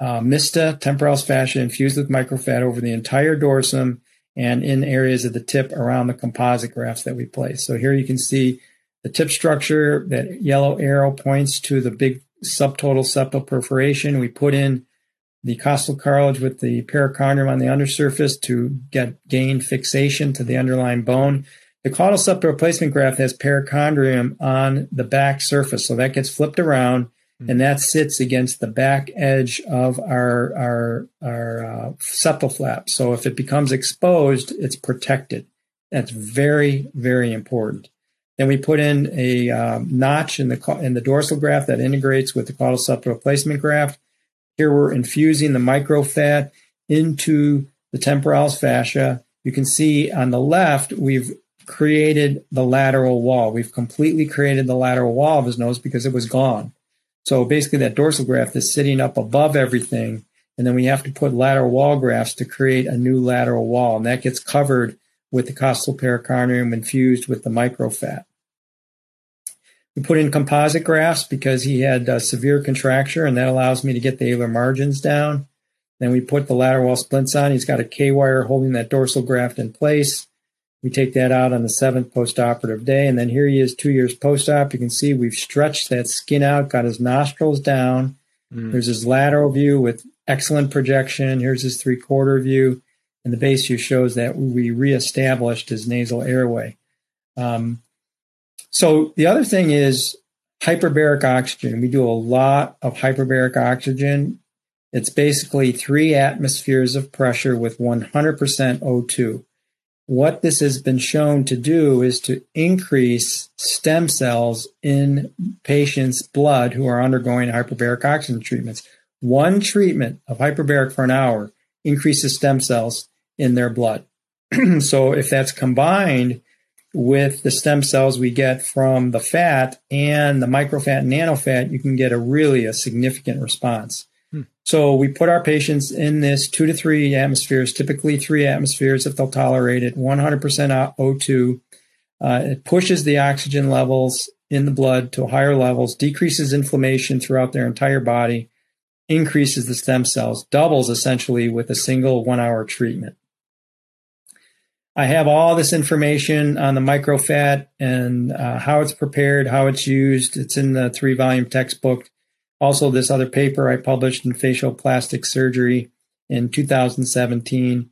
S1: uh, Mista temporalis fascia infused with microfat over the entire dorsum and in areas of the tip around the composite grafts that we place. So here you can see the tip structure. That yellow arrow points to the big subtotal septal perforation. We put in the costal cartilage with the perichondrium on the undersurface to get gain fixation to the underlying bone. The caudal septal replacement graft has perichondrium on the back surface, so that gets flipped around Hmm. and that sits against the back edge of our our our uh, septal flap. So if it becomes exposed, it's protected. That's very very important. Then we put in a um, notch in the in the dorsal graft that integrates with the caudal septal replacement graft. Here we're infusing the microfat into the temporalis fascia. You can see on the left we've created the lateral wall. We've completely created the lateral wall of his nose because it was gone. So basically, that dorsal graft is sitting up above everything. And then we have to put lateral wall grafts to create a new lateral wall. And that gets covered with the costal perichondrium infused with the microfat. We put in composite grafts because he had a severe contracture, and that allows me to get the alar margins down. Then we put the lateral wall splints on. He's got a K wire holding that dorsal graft in place. We take that out on the seventh postoperative day. And then here he is two years post op. You can see we've stretched that skin out, got his nostrils down. Mm. There's his lateral view with excellent projection. Here's his three quarter view. And the base view shows that we reestablished his nasal airway. Um, so the other thing is hyperbaric oxygen. We do a lot of hyperbaric oxygen. It's basically three atmospheres of pressure with 100% O2 what this has been shown to do is to increase stem cells in patients' blood who are undergoing hyperbaric oxygen treatments. One treatment of hyperbaric for an hour increases stem cells in their blood. so if that's combined with the stem cells we get from the fat and the microfat and nanofat, you can get a really a significant response. So we put our patients in this two to three atmospheres, typically three atmospheres if they'll tolerate it, 100% O2. Uh, it pushes the oxygen levels in the blood to higher levels, decreases inflammation throughout their entire body, increases the stem cells, doubles essentially with a single one hour treatment. I have all this information on the microfat and uh, how it's prepared, how it's used. It's in the three volume textbook. Also, this other paper I published in Facial Plastic Surgery in 2017.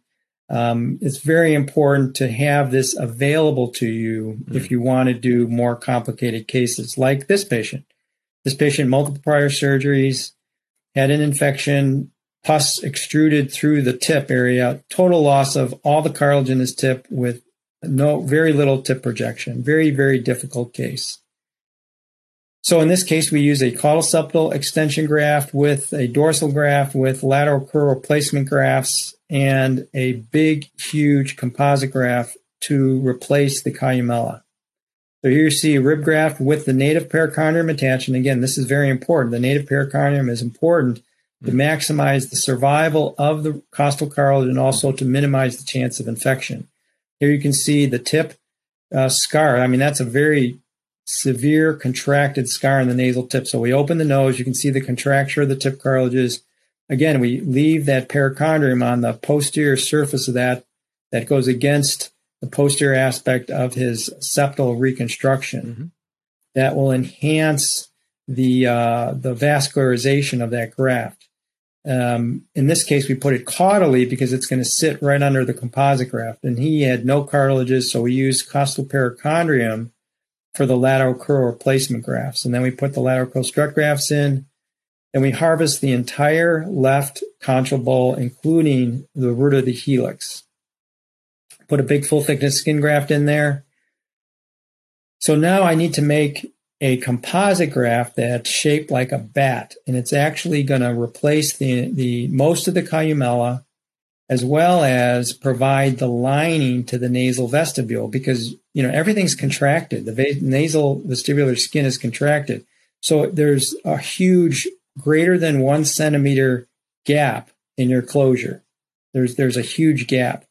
S1: Um, it's very important to have this available to you mm. if you want to do more complicated cases, like this patient. This patient, multiple prior surgeries, had an infection, pus extruded through the tip area, total loss of all the cartilage in his tip with no very little tip projection. Very, very difficult case. So in this case, we use a caudal septal extension graft with a dorsal graft with lateral crural replacement grafts and a big, huge composite graft to replace the columella. So here you see a rib graft with the native perichondrium attached. And again, this is very important. The native perichondrium is important to maximize the survival of the costal cartilage and also to minimize the chance of infection. Here you can see the tip uh, scar. I mean, that's a very severe contracted scar in the nasal tip. So we open the nose, you can see the contracture of the tip cartilages. Again, we leave that perichondrium on the posterior surface of that that goes against the posterior aspect of his septal reconstruction. Mm-hmm. That will enhance the uh, the vascularization of that graft. Um, in this case, we put it caudally because it's going to sit right under the composite graft. And he had no cartilages, so we used costal perichondrium for the lateral crural replacement grafts. And then we put the lateral crural strut grafts in. and we harvest the entire left conchal bowl, including the root of the helix. Put a big full thickness skin graft in there. So now I need to make a composite graft that's shaped like a bat, and it's actually going to replace the, the most of the columella as well as provide the lining to the nasal vestibule because you know everything's contracted. The va- nasal vestibular skin is contracted, so there's a huge greater than one centimeter gap in your closure. There's there's a huge gap.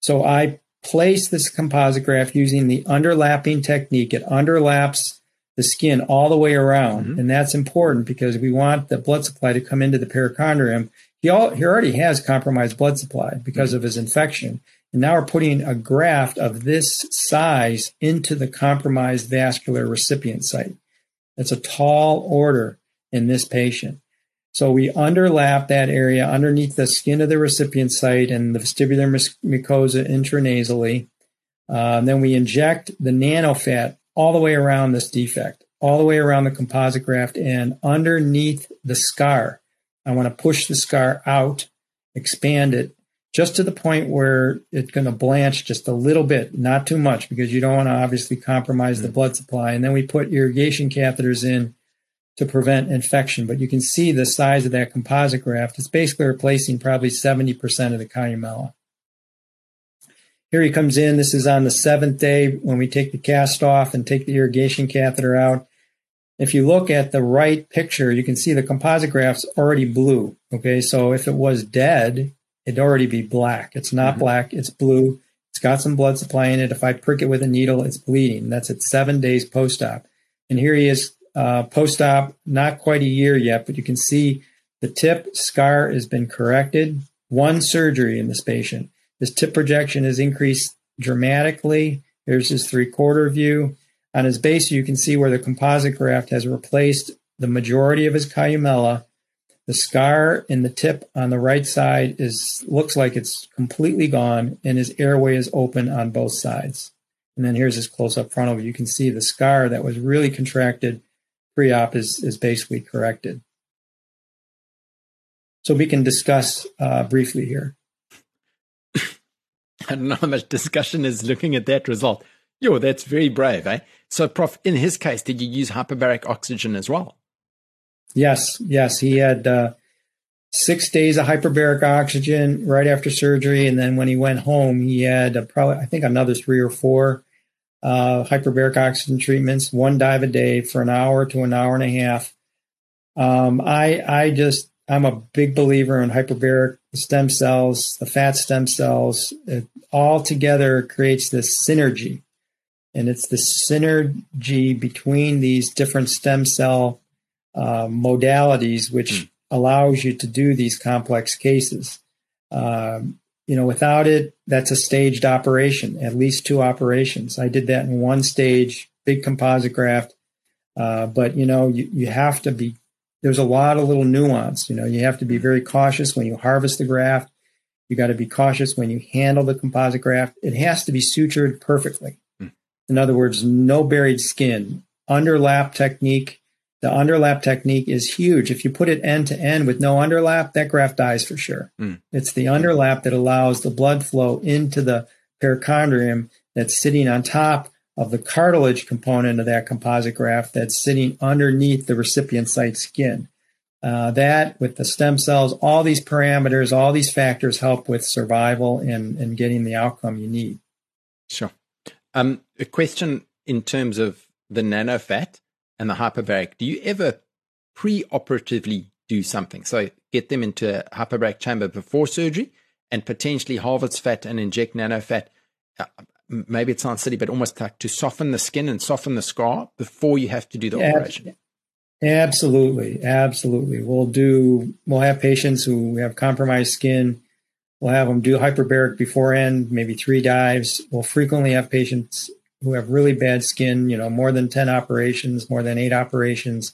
S1: So I place this composite graft using the underlapping technique. It underlaps the skin all the way around, mm-hmm. and that's important because we want the blood supply to come into the perichondrium. He, all, he already has compromised blood supply because mm-hmm. of his infection. And now we're putting a graft of this size into the compromised vascular recipient site. That's a tall order in this patient. So we underlap that area underneath the skin of the recipient site and the vestibular mucosa intranasally. Uh, then we inject the nanofat all the way around this defect, all the way around the composite graft and underneath the scar. I want to push the scar out, expand it just to the point where it's going to blanch just a little bit, not too much, because you don't want to obviously compromise the mm. blood supply. And then we put irrigation catheters in to prevent infection. But you can see the size of that composite graft. It's basically replacing probably 70% of the columella. Here he comes in. This is on the seventh day when we take the cast off and take the irrigation catheter out. If you look at the right picture, you can see the composite graft's already blue. Okay, so if it was dead, it'd already be black. It's not mm-hmm. black, it's blue. It's got some blood supply in it. If I prick it with a needle, it's bleeding. That's at seven days post op. And here he is uh, post op, not quite a year yet, but you can see the tip scar has been corrected. One surgery in this patient. This tip projection has increased dramatically. Here's his three quarter view. On his base, you can see where the composite graft has replaced the majority of his columella. The scar in the tip on the right side is looks like it's completely gone, and his airway is open on both sides. And then here's his close up frontal. You can see the scar that was really contracted pre-op is, is basically corrected. So we can discuss uh, briefly here.
S2: I don't know how much discussion is looking at that result. Yo, that's very brave, eh? So, Prof, in his case, did you use hyperbaric oxygen as well?
S1: Yes, yes. He had uh, six days of hyperbaric oxygen right after surgery, and then when he went home, he had uh, probably I think another three or four uh, hyperbaric oxygen treatments, one dive a day for an hour to an hour and a half. Um, I I just I'm a big believer in hyperbaric stem cells, the fat stem cells. It all together creates this synergy, and it's the synergy between these different stem cell uh, modalities which mm. allows you to do these complex cases. Um, you know, without it, that's a staged operation, at least two operations. I did that in one stage, big composite graft. Uh, but, you know, you, you have to be, there's a lot of little nuance. You know, you have to be very cautious when you harvest the graft. You got to be cautious when you handle the composite graft. It has to be sutured perfectly. In other words, no buried skin, underlap technique the underlap technique is huge. If you put it end to end with no underlap, that graft dies for sure. Mm. It's the underlap that allows the blood flow into the perichondrium that's sitting on top of the cartilage component of that composite graft that's sitting underneath the recipient site skin. Uh, that with the stem cells, all these parameters, all these factors help with survival and, and getting the outcome you need.
S2: Sure. Um, a question in terms of the nanofat and the hyperbaric, do you ever pre-operatively do something? So get them into a hyperbaric chamber before surgery and potentially harvest fat and inject nanofat. Uh, maybe it sounds silly, but almost like to soften the skin and soften the scar before you have to do the yeah, operation.
S1: Absolutely, absolutely. We'll do. We'll have patients who have compromised skin. We'll have them do hyperbaric beforehand, maybe three dives. We'll frequently have patients who have really bad skin, you know, more than 10 operations, more than eight operations.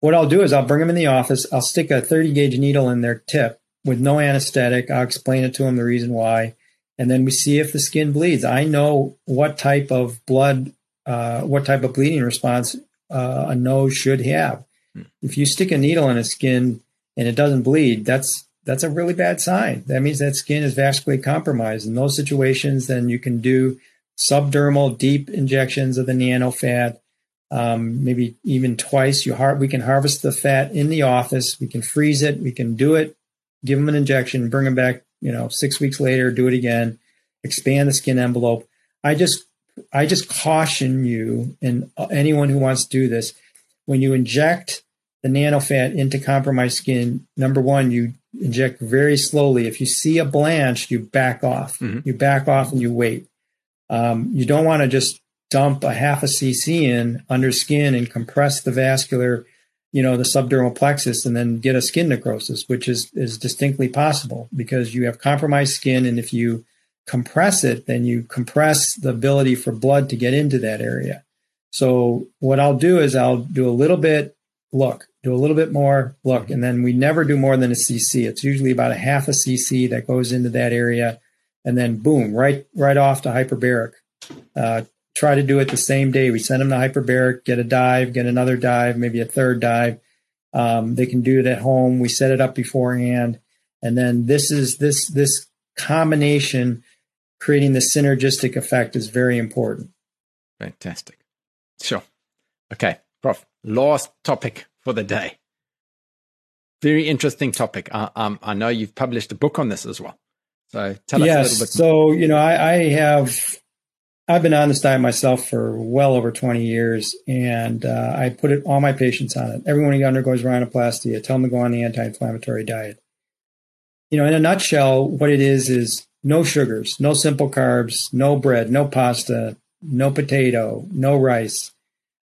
S1: What I'll do is I'll bring them in the office. I'll stick a 30 gauge needle in their tip with no anesthetic. I'll explain it to them, the reason why. And then we see if the skin bleeds. I know what type of blood, uh, what type of bleeding response uh, a nose should have. Hmm. If you stick a needle in a skin and it doesn't bleed, that's that's a really bad sign. That means that skin is vascularly compromised. In those situations, then you can do subdermal deep injections of the nano fat, um, maybe even twice. You har- we can harvest the fat in the office. We can freeze it. We can do it, give them an injection, bring them back. You know, six weeks later, do it again, expand the skin envelope. I just, I just caution you and anyone who wants to do this when you inject the nanofat into compromised skin. Number one, you inject very slowly. If you see a blanch, you back off. Mm-hmm. You back off and you wait. Um, you don't want to just dump a half a cc in under skin and compress the vascular, you know, the subdermal plexus, and then get a skin necrosis, which is is distinctly possible because you have compromised skin, and if you compress it, then you compress the ability for blood to get into that area. So what I'll do is I'll do a little bit, look, do a little bit more, look, and then we never do more than a cc. It's usually about a half a cc that goes into that area and then boom, right right off to hyperbaric. Uh, try to do it the same day. We send them to hyperbaric, get a dive, get another dive, maybe a third dive. Um, they can do it at home. We set it up beforehand, and then this is this this combination creating the synergistic effect is very important.
S2: Fantastic. Sure. Okay, Prof. Last topic for the day. Very interesting topic. I, um, I know you've published a book on this as well. So tell us yes, a little bit.
S1: So, you know, I, I, have, I've been on this diet myself for well over 20 years and uh, I put it, all my patients on it. Everyone who undergoes rhinoplasty, I tell them to go on the anti-inflammatory diet. You know, in a nutshell, what it is, is no sugars, no simple carbs, no bread, no pasta, no potato, no rice.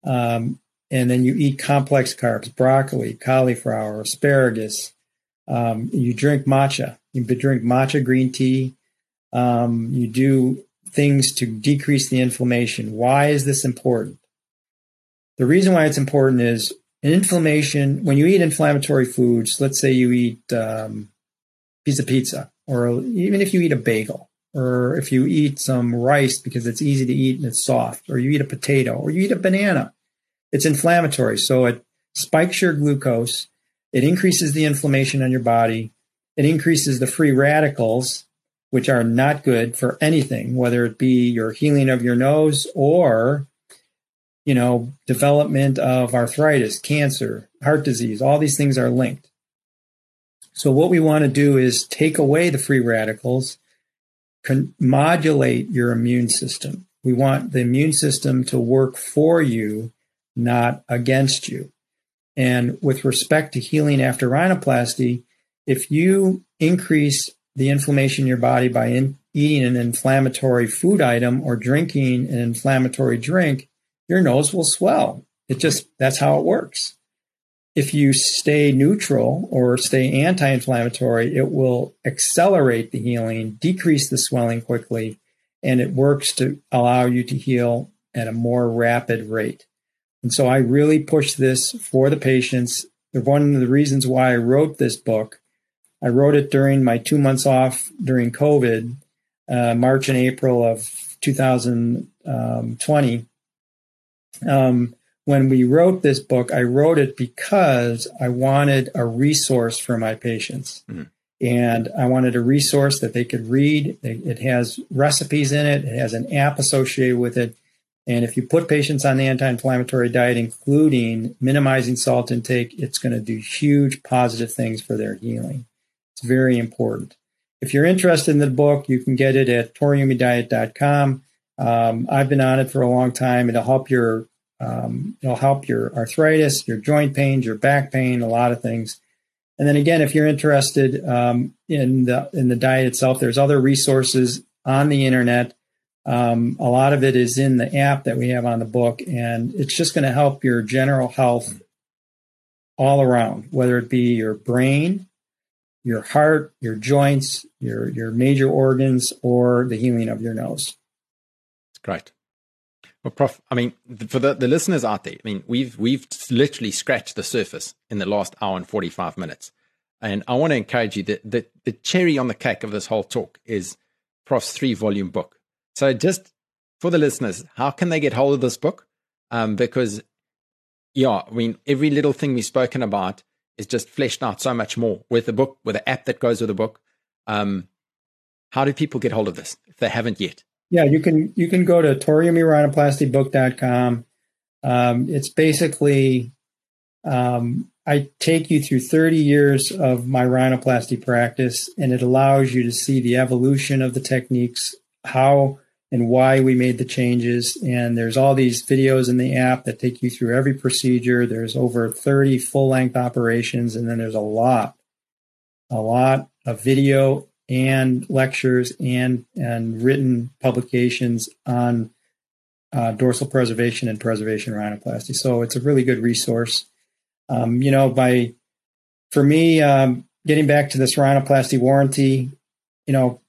S1: Um, and then you eat complex carbs, broccoli, cauliflower, asparagus. Um, you drink matcha you drink matcha green tea. Um, you do things to decrease the inflammation. Why is this important? The reason why it's important is inflammation. When you eat inflammatory foods, let's say you eat um, piece of pizza, or even if you eat a bagel, or if you eat some rice because it's easy to eat and it's soft, or you eat a potato, or you eat a banana, it's inflammatory. So it spikes your glucose. It increases the inflammation on your body. It increases the free radicals, which are not good for anything, whether it be your healing of your nose or, you know, development of arthritis, cancer, heart disease. All these things are linked. So what we want to do is take away the free radicals, con- modulate your immune system. We want the immune system to work for you, not against you. And with respect to healing after rhinoplasty, if you increase the inflammation in your body by in, eating an inflammatory food item or drinking an inflammatory drink, your nose will swell. It just, that's how it works. If you stay neutral or stay anti inflammatory, it will accelerate the healing, decrease the swelling quickly, and it works to allow you to heal at a more rapid rate. And so I really push this for the patients. One of the reasons why I wrote this book I wrote it during my two months off during COVID, uh, March and April of 2020. Um, when we wrote this book, I wrote it because I wanted a resource for my patients. Mm-hmm. And I wanted a resource that they could read. It has recipes in it, it has an app associated with it. And if you put patients on the anti inflammatory diet, including minimizing salt intake, it's going to do huge positive things for their healing. It's very important. If you're interested in the book, you can get it at toriumidiet.com. Um, I've been on it for a long time. It'll help your um, it'll help your arthritis, your joint pains, your back pain, a lot of things. And then again, if you're interested um, in the in the diet itself, there's other resources on the internet. Um, a lot of it is in the app that we have on the book, and it's just going to help your general health all around, whether it be your brain, your heart, your joints, your your major organs, or the healing of your nose.
S2: Great. Well, Prof, I mean, for the, the listeners out there, I mean, we've we've literally scratched the surface in the last hour and forty five minutes, and I want to encourage you that the, the cherry on the cake of this whole talk is Prof's three volume book. So, just for the listeners, how can they get hold of this book? Um, because yeah, I mean, every little thing we've spoken about is just fleshed out so much more with the book, with the app that goes with the book. Um, how do people get hold of this if they haven't yet?
S1: Yeah, you can you can go to toriumirhinoplastybook.com. Um, it's basically um, I take you through 30 years of my rhinoplasty practice, and it allows you to see the evolution of the techniques, how and why we made the changes. And there's all these videos in the app that take you through every procedure. There's over 30 full length operations, and then there's a lot, a lot of video and lectures and and written publications on uh, dorsal preservation and preservation rhinoplasty. So it's a really good resource. Um, you know, by for me, um, getting back to this rhinoplasty warranty, you know,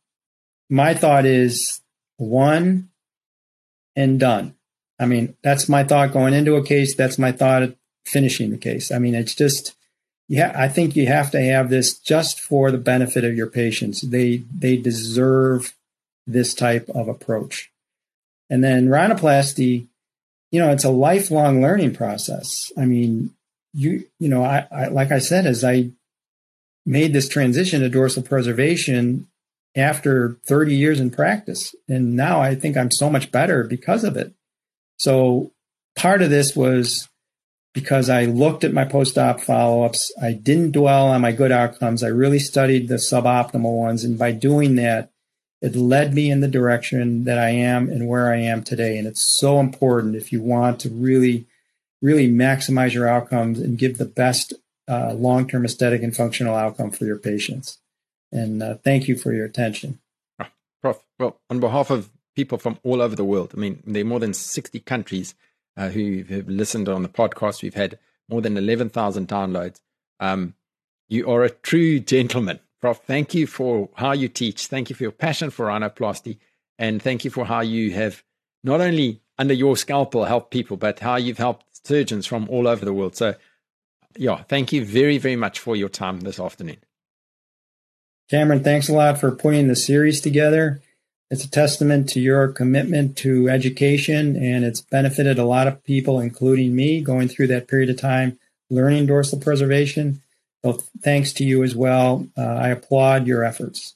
S1: my thought is one and done. I mean, that's my thought going into a case. That's my thought finishing the case. I mean, it's just, yeah, I think you have to have this just for the benefit of your patients. They they deserve this type of approach. And then rhinoplasty, you know, it's a lifelong learning process. I mean, you you know, I, I like I said, as I made this transition to dorsal preservation, after 30 years in practice. And now I think I'm so much better because of it. So part of this was because I looked at my post op follow ups. I didn't dwell on my good outcomes. I really studied the suboptimal ones. And by doing that, it led me in the direction that I am and where I am today. And it's so important if you want to really, really maximize your outcomes and give the best uh, long term aesthetic and functional outcome for your patients. And uh, thank you for your attention.
S2: Ah, Prof, well, on behalf of people from all over the world, I mean, there are more than 60 countries uh, who have listened on the podcast. We've had more than 11,000 downloads. Um, you are a true gentleman. Prof, thank you for how you teach. Thank you for your passion for rhinoplasty. And thank you for how you have not only under your scalpel helped people, but how you've helped surgeons from all over the world. So, yeah, thank you very, very much for your time this afternoon.
S1: Cameron, thanks a lot for putting the series together. It's a testament to your commitment to education, and it's benefited a lot of people, including me, going through that period of time learning dorsal preservation. So, thanks to you as well. Uh, I applaud your efforts.